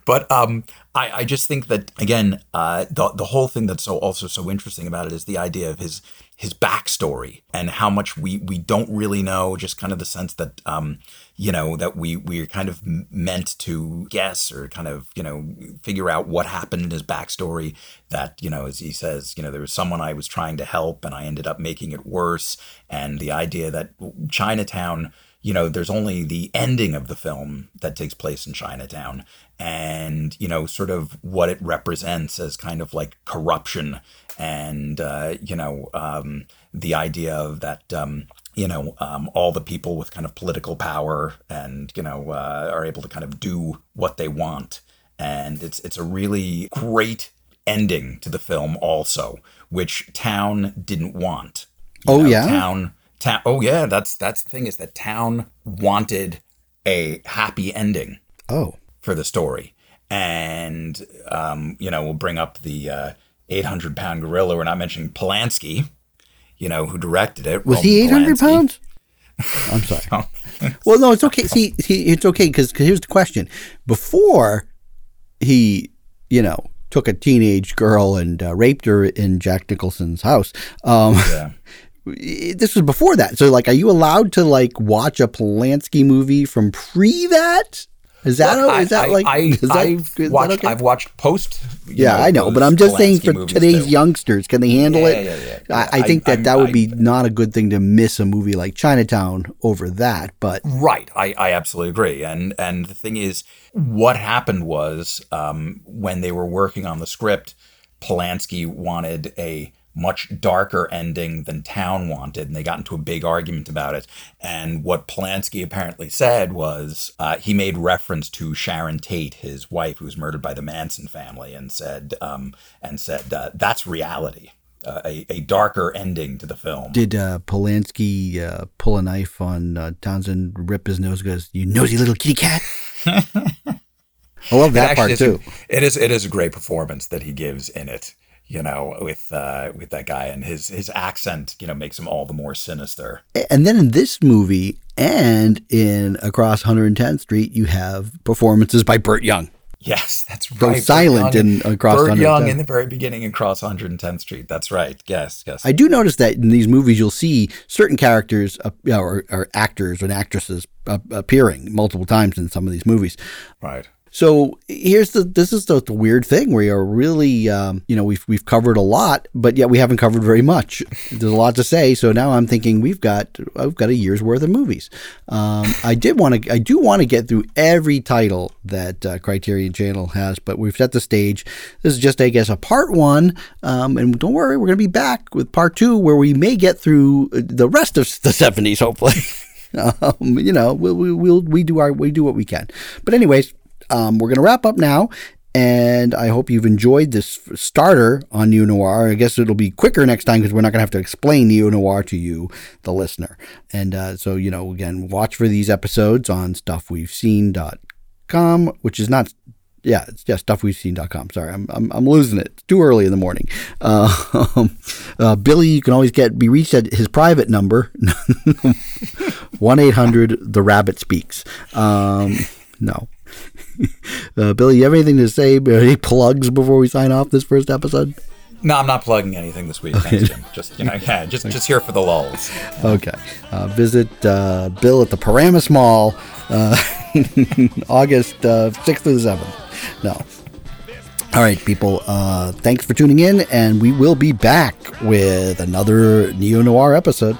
But um, I, I just think that again, uh, the the whole thing that's so also so interesting about it is the idea of his his backstory and how much we we don't really know. Just kind of the sense that um, you know that we we're kind of meant to guess or kind of you know figure out what happened in his backstory. That you know, as he says, you know, there was someone I was trying to help and I ended up making it worse. And the idea that Chinatown you know, there's only the ending of the film that takes place in Chinatown and, you know, sort of what it represents as kind of like corruption and, uh, you know, um, the idea of that, um, you know, um, all the people with kind of political power and, you know, uh, are able to kind of do what they want. And it's, it's a really great ending to the film also, which Towne didn't want. You Oh, know, yeah? Towne Towne oh yeah that's that's the thing is that Towne wanted a happy ending Oh. for the story and um you know we'll bring up the uh 800 pound gorilla we're not mentioning polanski you know who directed it Was Roman he 800 Polanski. pounds? I'm sorry. Well, no, it's okay. See, see it's okay because here's the question: before he, you know, took a teenage girl and uh, raped her in Jack Nicholson's house, um, yeah this was before that. So, like, are you allowed to like watch a Polanski movie from pre that? Is that is that I, like? I, is that, I've is that watched okay? I've watched post yeah, I know, but I'm just saying for today's too. youngsters, can they handle Yeah, it? yeah, yeah, I, yeah. I think I- that that would be not a good thing to miss a movie like Chinatown over that. But Right, I, I absolutely agree. And and the thing is, what happened was um, when they were working on the script, Polanski wanted a much darker ending than Towne wanted, and they got into a big argument about it. And what Polanski apparently said was uh, he made reference to Sharon Tate, his wife, who was murdered by the Manson family, and said um, and said uh, that's reality. Uh, a, a darker ending to the film. did uh, Polanski uh, pull a knife on uh, Townsend, rip his nose, goes, "You nosy little kitty cat"? I love that part too. is a- it is it is a great performance that he gives in it. You know, with uh, with that guy and his his accent, you know, makes him all the more sinister. And then in this movie and in Across 110th Street, you have performances by Burt Young. Yes, that's right. Go silent Young- in Across Burt Young in the very beginning across 110th Street. That's right. Yes, yes. I do notice that in these movies, you'll see certain characters uh, or, or actors and actresses uh, appearing multiple times in some of these movies. right. So here's the this is the, the weird thing. We are really um, you know we've we've covered a lot, but yet we haven't covered very much. There's a lot to say. So now I'm thinking we've got I've got a year's worth of movies. Um, I did want to I do want to get through every title that uh, Criterion Channel has, but we've set the stage. This is just I guess a part one, um, and don't worry, we're going to be back with part two where we may get through the rest of the 70s, hopefully. um, you know, we, we, we'll, we do our, we do what we can. But anyways, um, we're going to wrap up now. And I hope you've enjoyed this starter on Neo Noir. I guess it'll be quicker next time because we're not going to have to explain Neo Noir to you, the listener. And uh, so, you know, again, watch for these episodes on stuffwe'veseen.com, which is not yeah, it's yeah, stuffwe'veseen.com. Sorry, I'm, I'm, I'm losing it. It's too early in the morning. Uh, uh, Billy, you can always get be reached at his private number, one eight hundred the Rabbit Speaks. Um, no, uh, Billy, you have anything to say? Any plugs before we sign off this first episode? No, I'm not plugging anything this week. Thanks, Jim. Just you know, yeah, just just here for the lulls. Okay. Uh, visit uh, Bill at the Paramus Mall, uh, August uh, sixth through the seventh. No. All right, people. Uh, thanks for tuning in, and we will be back with another neo noir episode.